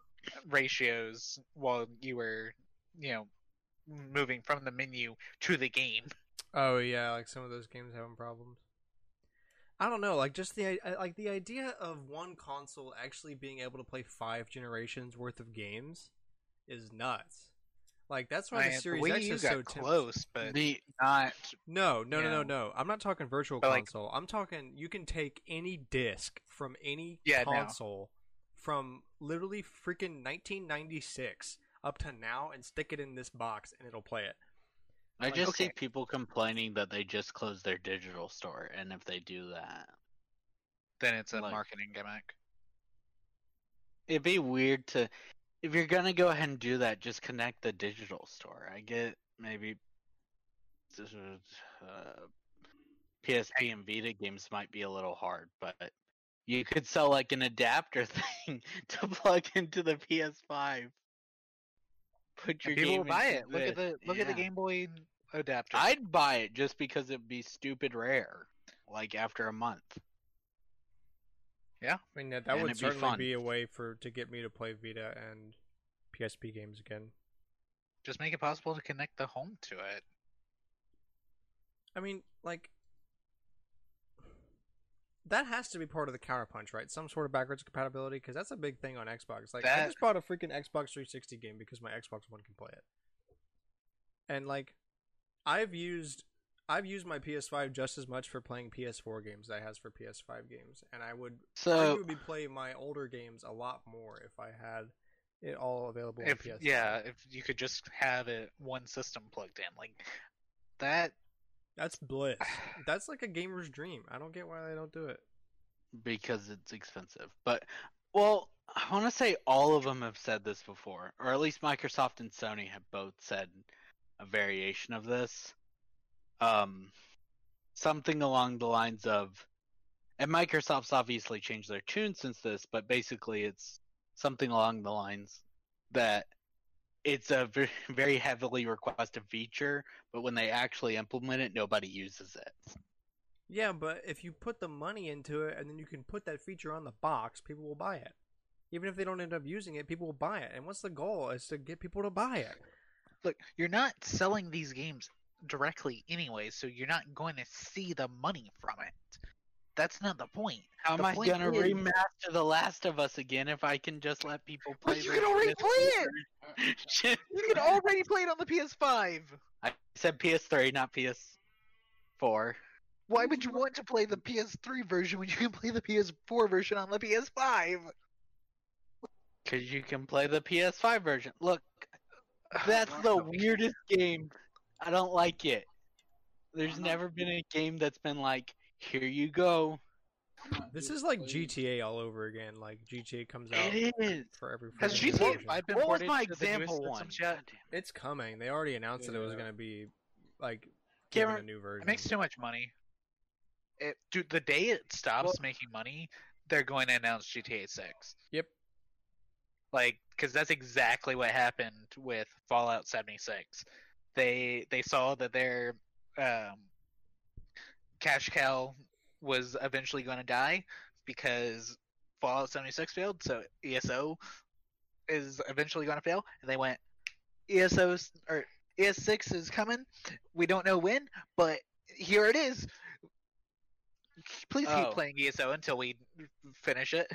ratios while you were, you know, moving from the menu to the game. Oh yeah, like some of those games having problems. I don't know, like just the like the idea of one console actually being able to play five generations worth of games is nuts. Like that's why I- the Series Wii X U is got so tempting. close, but The not. No, no, no, no, Yeah. no. I'm not talking virtual But, like- console. I'm talking you can take any disc from any Yeah, no. console from literally freaking 1996 up to now and stick it in this box and it'll play it. I Like, just see people complaining that they just closed their digital store, and if they do that, Then it's a Like- marketing gimmick. it'd be weird to. If you're gonna go ahead and do that, just connect the digital store. I get maybe uh, PSP and Vita games might be a little hard, but you could sell like an adapter thing to plug into the PS5. Put your people game will buy into it. Look at the this. look at the Game Boy adapter. I'd buy it just because it'd be stupid rare, like after a month. Yeah, I mean that, that would it'd be certainly be a way for to get me to play Vita and PSP games again. Just make it possible to connect the home to it. I mean, like that has to be part of the counterpunch, right? Some sort of backwards compatibility because that's a big thing on Xbox. Like I just bought a freaking Xbox 360 game because my Xbox One can play it. And like I've used I've used my PS5 just as much for playing PS4 games as I has for PS5 games, and I would So arguably play my older games a lot more if I had it all available If on PS5. yeah, if you could just have it one system plugged in, like that. That's bliss. That's like a gamer's dream. I don't get why they don't do it. because it's expensive. But well, I want to say all of them have said this before, or at least Microsoft and Sony have both said a variation of this. Um, something along the lines of, and Microsoft's obviously changed their tune since this, but basically it's something along the lines that it's a very, very heavily requested feature, but when they actually implement it, nobody uses it. Yeah, but if you put the money into it and then you can put that feature on the box, people will buy it. Even if they don't end up using it, people will buy it. And what's the goal? Is to get people to buy it. Look, you're not selling these games directly anyway, so you're not going to see the money from it. That's not the point. How The am I gonna is- remaster The Last of Us again if I can just let people play? But you can already PS3 play it. You can already play it on the PS5. I said PS3, not PS4. Why would you want to play the PS3 version when you can play the PS4 version on the PS5? Because you can play the PS5 version. Look, that's the weirdest game. I don't like it. There's never been a game that's been like, here you go. This is like GTA all over again. Like GTA comes out It is. for every. Has GTA version. 5 been What was ported my to the newest example one? systems yet? It's coming. They already announced that it was Yeah. going to be like given Cameron, a new version. It makes too much money. It, dude, the day it stops Well- making money, they're going to announce GTA 6. Yep. Like, because that's exactly what happened with Fallout 76. They they saw that their um, cash cow was eventually going to die because Fallout 76 failed, so ESO is eventually going to fail, and they went ESO or ES6 is coming. We don't know when, but here it is. Please keep Oh. playing ESO until we finish it.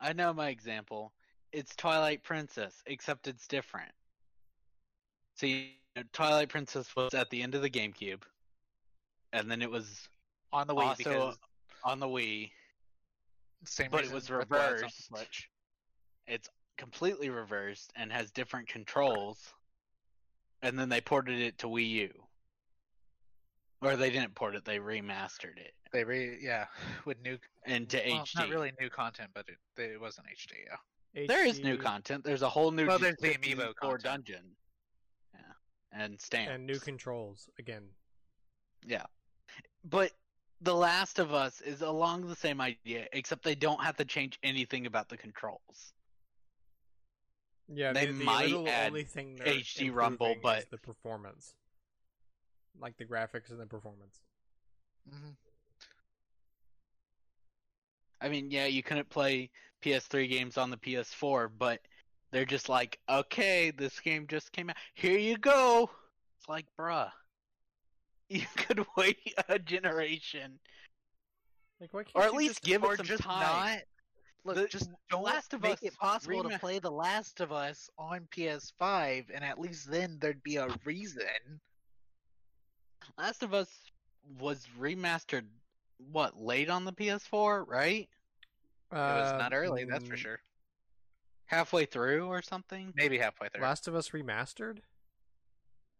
I know my example. It's Twilight Princess, except it's different. See, Twilight Princess was at the end of the GameCube, and then it was on the Wii also because on the Wii. same but it was Breath of the Wild's on reversed. Switch. It's completely reversed and has different controls. And then they ported it to Wii U. Or they didn't port it, they remastered it They re yeah with new into well, HD. not really new content, but it it wasn't HD. Yeah, There is new content. There's a whole new Well, there's the amiibo content. dungeon. Yeah. And stamps. and new controls again. Yeah. But The Last of Us is along the same idea, except they don't have to change anything about the controls. Yeah, They the, the might literal add only thing HD rumble, improving is but- the performance, like the graphics and the performance. mm-hmm. I mean, yeah, you couldn't play PS3 games on the PS4, but they're just like, okay, this game just came out. Here you go. It's like, bruh, you could wait a generation, Like, why can't or at you least just- give or it some just time. not. Look, The- just don't Last of make Us it possible rema- to play The Last of Us on PS5, and at least then there'd be a reason. Last of Us was remastered. What late on the PS4, right? It was not early, that's for mm, sure. Halfway through or something. Maybe halfway through. Last of Us remastered.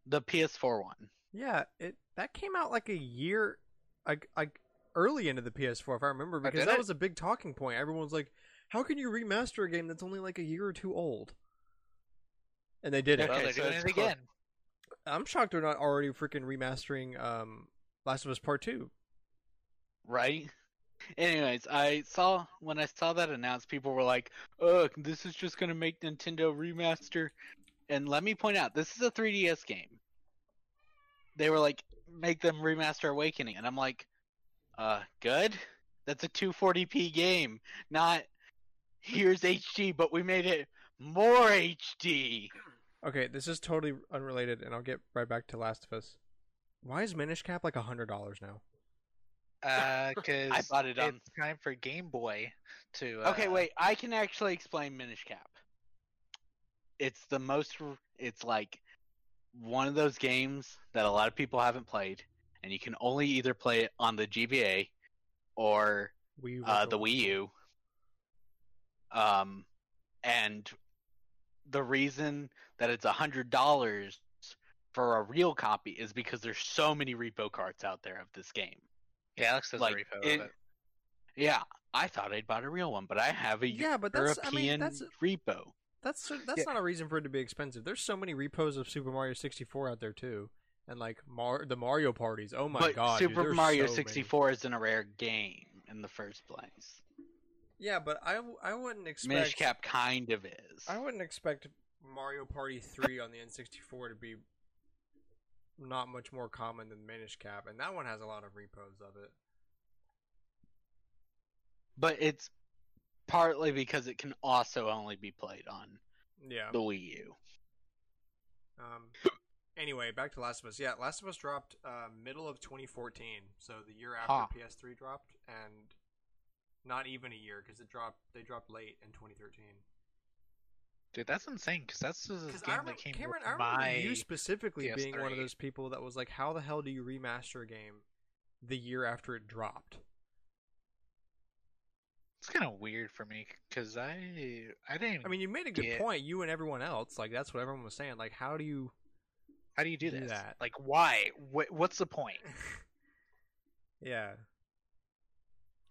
The PS4 one. Yeah, it that came out like a year, like like early into the PS4, if I remember, because did that it? was a big talking point. Everyone's like, "How can you remaster a game that's only like a year or two old?" And they did it. well, Okay, they're so doing it again. I'm shocked they're not already freaking remastering um Last of Us Part Two. right? Anyways, I saw when I saw that announced, people were like, "Ugh, this is just gonna make Nintendo remaster." And let me point out, this is a 3DS game. They were like, "Make them remaster Awakening," and I'm like, "Uh, good. That's a 240p game, not here's HD, but we made it more HD." Okay, this is totally unrelated, and I'll get right back to Last of Us. Why is Minish Cap like a hundred dollars now? Uh, because I bought it on. it's time for Game Boy to. Uh, Okay, wait. I can actually explain Minish Cap. It's the most. It's like one of those games that a lot of people haven't played, and you can only either play it on the GBA or Wii uh, the Wii U. Um, and the reason that it's a hundred dollars for a real copy is because there's so many repo cards out there of this game. Yeah, Alex has like, a repo it- of it. Yeah, I thought I'd bought a real one, but I have a Yeah, but that's I European mean that's repo. That's that's Yeah. not a reason for it to be expensive. There's so many repos of Super Mario 64 out there too, and like Mar- the Mario parties. Oh my but god, Super there's Mario so many. 64 isn't a rare game in the first place. Yeah, but I I wouldn't expect Minish Cap kind of is. I wouldn't expect Mario Party 3 on the N64 to be not much more common than Minish Cap, and that one has a lot of repos of it. But it's partly because it can also only be played on Yeah. the Wii U. Um. Anyway, back to Last of Us. Yeah, Last of Us dropped uh, middle of 2014, so the year after Huh. PS3 dropped, and not even a year because it dropped. They dropped late in 2013. Dude, that's insane because that's the Because game I remember, that came Cameron, I remember you specifically being one of those people that was like, "How the hell do you remaster a game the year after it dropped?" It's kind of weird for me because I I didn't. I mean, you made a good Yeah. point. You and everyone else, like that's what everyone was saying. Like, how do you? how do you do, do that. Like, why? What, what's the point? yeah,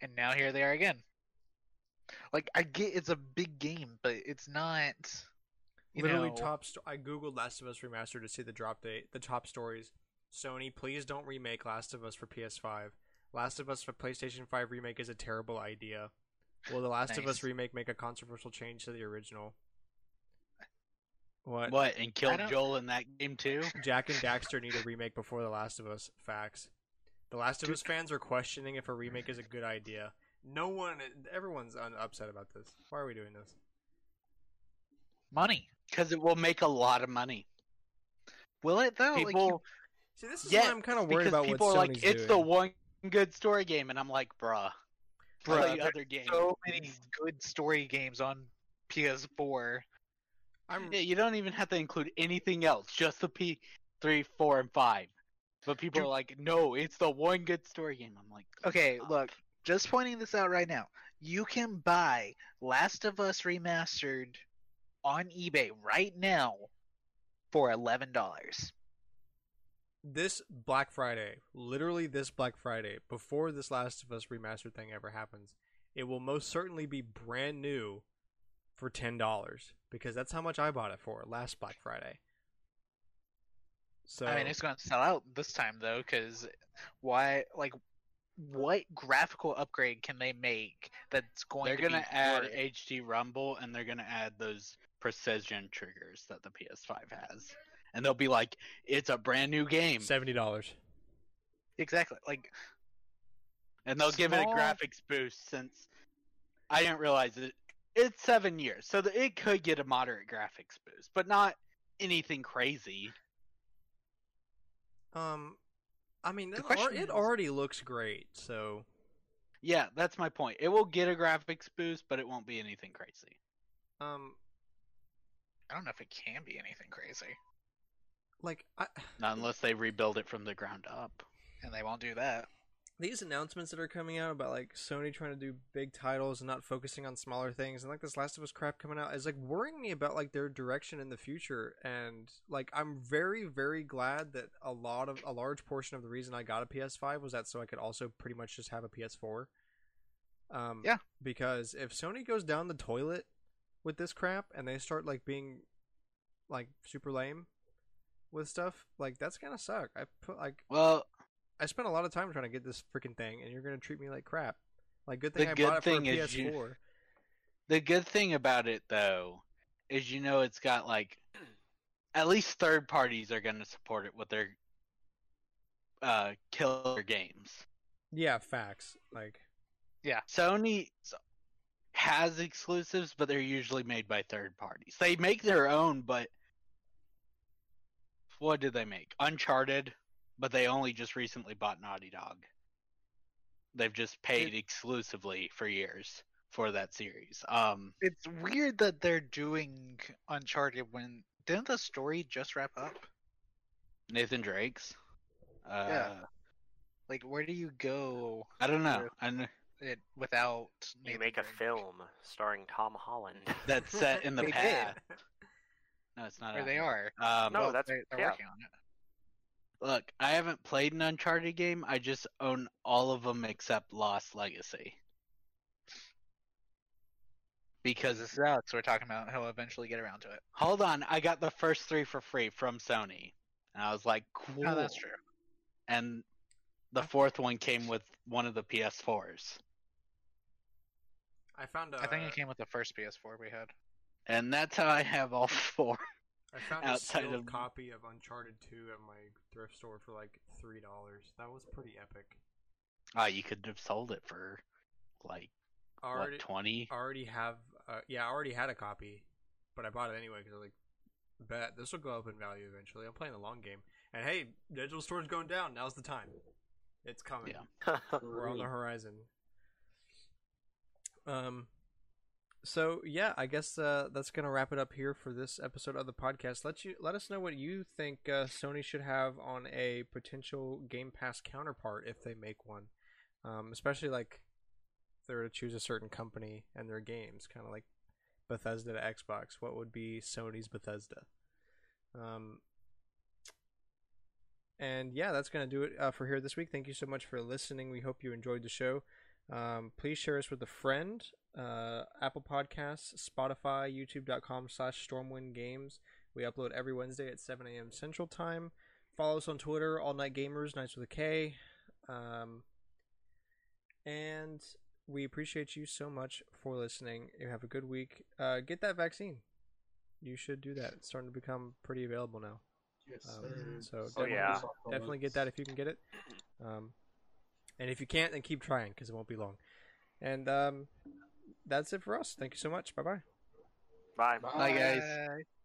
And now here they are again. Like, I get it's a big game, but it's not. Literally know, top. Sto- I googled Last of Us remastered to see the drop date. The top stories: Sony, please don't remake Last of Us for PS5. Last of Us for PlayStation 5 remake is a terrible idea. Will the Last of Us remake make a controversial change to the original? What? What, and killed Joel in that game too? Jak and Daxter need a remake before The Last of Us. Facts. The Last of Us fans are questioning if a remake is a good idea. No one, everyone's un- upset about this. Why are we doing this? money. Because it will make a lot of money. Will it though? Like, People, you- See, this is yeah, why I'm kind of worried because about people what are Sony's like, it's the one good story game, and I'm like, bruh, Bruh, play other games. so many good story games on PS4. I'm, Yeah, you don't even have to include anything else, just the P three, four, and five. But people Dude. are like, no, it's the one good story game. I'm like, Okay, "Fuck." look, just pointing this out right now. You can buy Last of Us Remastered on eBay right now for eleven dollars. This Black Friday, literally this Black Friday, before this Last of Us remastered thing ever happens, it will most certainly be brand new for ten dollars because that's how much I bought it for last Black Friday. So I mean, it's going to sell out this time though, because why? Like, what graphical upgrade can they make that's going they're to gonna be add worth- HD Rumble, and they're gonna add those precision triggers that the PS5 has, and they'll be like, it's a brand new game, seventy dollars. exactly like and they'll give it a graphics boost. Since I didn't realize it, it's seven years, so that it could get a moderate graphics boost, but not anything crazy. Um, I mean, The it, al- question it is- already looks great. So, Yeah, that's my point. It will get a graphics boost, but it won't be anything crazy. um, I don't know if it can be anything crazy, like I, Not unless they rebuild it from the ground up. and they won't do that. these announcements that are coming out about like Sony trying to do big titles and not focusing on smaller things, and like this Last of Us crap coming out is like worrying me about like their direction in the future. And like I'm very very glad that a lot of a large portion of the reason I got a PS5 was that so I could also pretty much just have a PS4. Um, Yeah. Because if Sony goes down the toilet with this crap and they start like being like super lame with stuff, like that's gonna suck. I put like Well, I spent a lot of time trying to get this freaking thing, and you're gonna treat me like crap. Like, good The thing I good bought it thing for a is PS4. the good thing about it though is you know it's got like at least third parties are going to support it with their uh killer games. Yeah, facts. Like, yeah, Sony s- has exclusives, but they're usually made by third parties. They make their own, but what did they make? Uncharted, but they only just recently bought Naughty Dog. They've just paid exclusively for years for that series. Um, It's weird that they're doing Uncharted when didn't the story just wrap up? Nathan Drake's. Uh, Yeah. Like, where do you go I don't know. With- And it without? You Nathan make a film starring Tom Holland. that's set in the past. No, it's not. Or out they are. Um, No, Well, that's- they're, they're yeah. working on it. Look, I haven't played an Uncharted game. I just own all of them except Lost Legacy. Because Because this is Alex we're talking about. He'll eventually get around to it. hold on, I got the first three for free from Sony, and I was like, cool. Oh, that's true. And the fourth one came with one of the PS4s, I found a, I think it came with the first PS4 we had. And that's how I have all four. I found outside a sealed of- copy of Uncharted 2 at my thrift store for like three dollars. That was pretty epic. Ah, you could have sold it for like I already, what twenty? I already have. Uh, yeah, I already had a copy, but I bought it anyway because I was like, bet this will go up in value eventually. I'm playing the long game, and hey, digital storage going down. Now's the time. It's coming. Yeah. we're on the horizon. Um, so yeah, I guess uh, that's gonna wrap it up here for this episode of the podcast. Let you let us know what you think uh, Sony should have on a potential Game Pass counterpart if they make one, um, especially like if they were to choose a certain company and their games, kind of like Bethesda to Xbox. What would be Sony's Bethesda? Um, and yeah, that's to do it uh, for here this week. Thank you so much for listening. We hope you enjoyed the show. Um, please share us with a friend. Uh, Apple Podcasts, Spotify, YouTube.com slash Stormwind Games. We upload every Wednesday at 7 a.m. Central Time. Follow us on Twitter, All Knight Gamers, Knights with a K. Um, and we appreciate you so much for listening. You have a good week. Uh, get that vaccine. You should do that. It's starting to become pretty available now. Yes, Um, sir. so Oh, definitely, yeah. definitely get that if you can get it. Um, and if you can't, then keep trying because it won't be long. And um, that's it for us. Thank you so much. Bye bye. Bye. Bye. Bye, guys. Bye.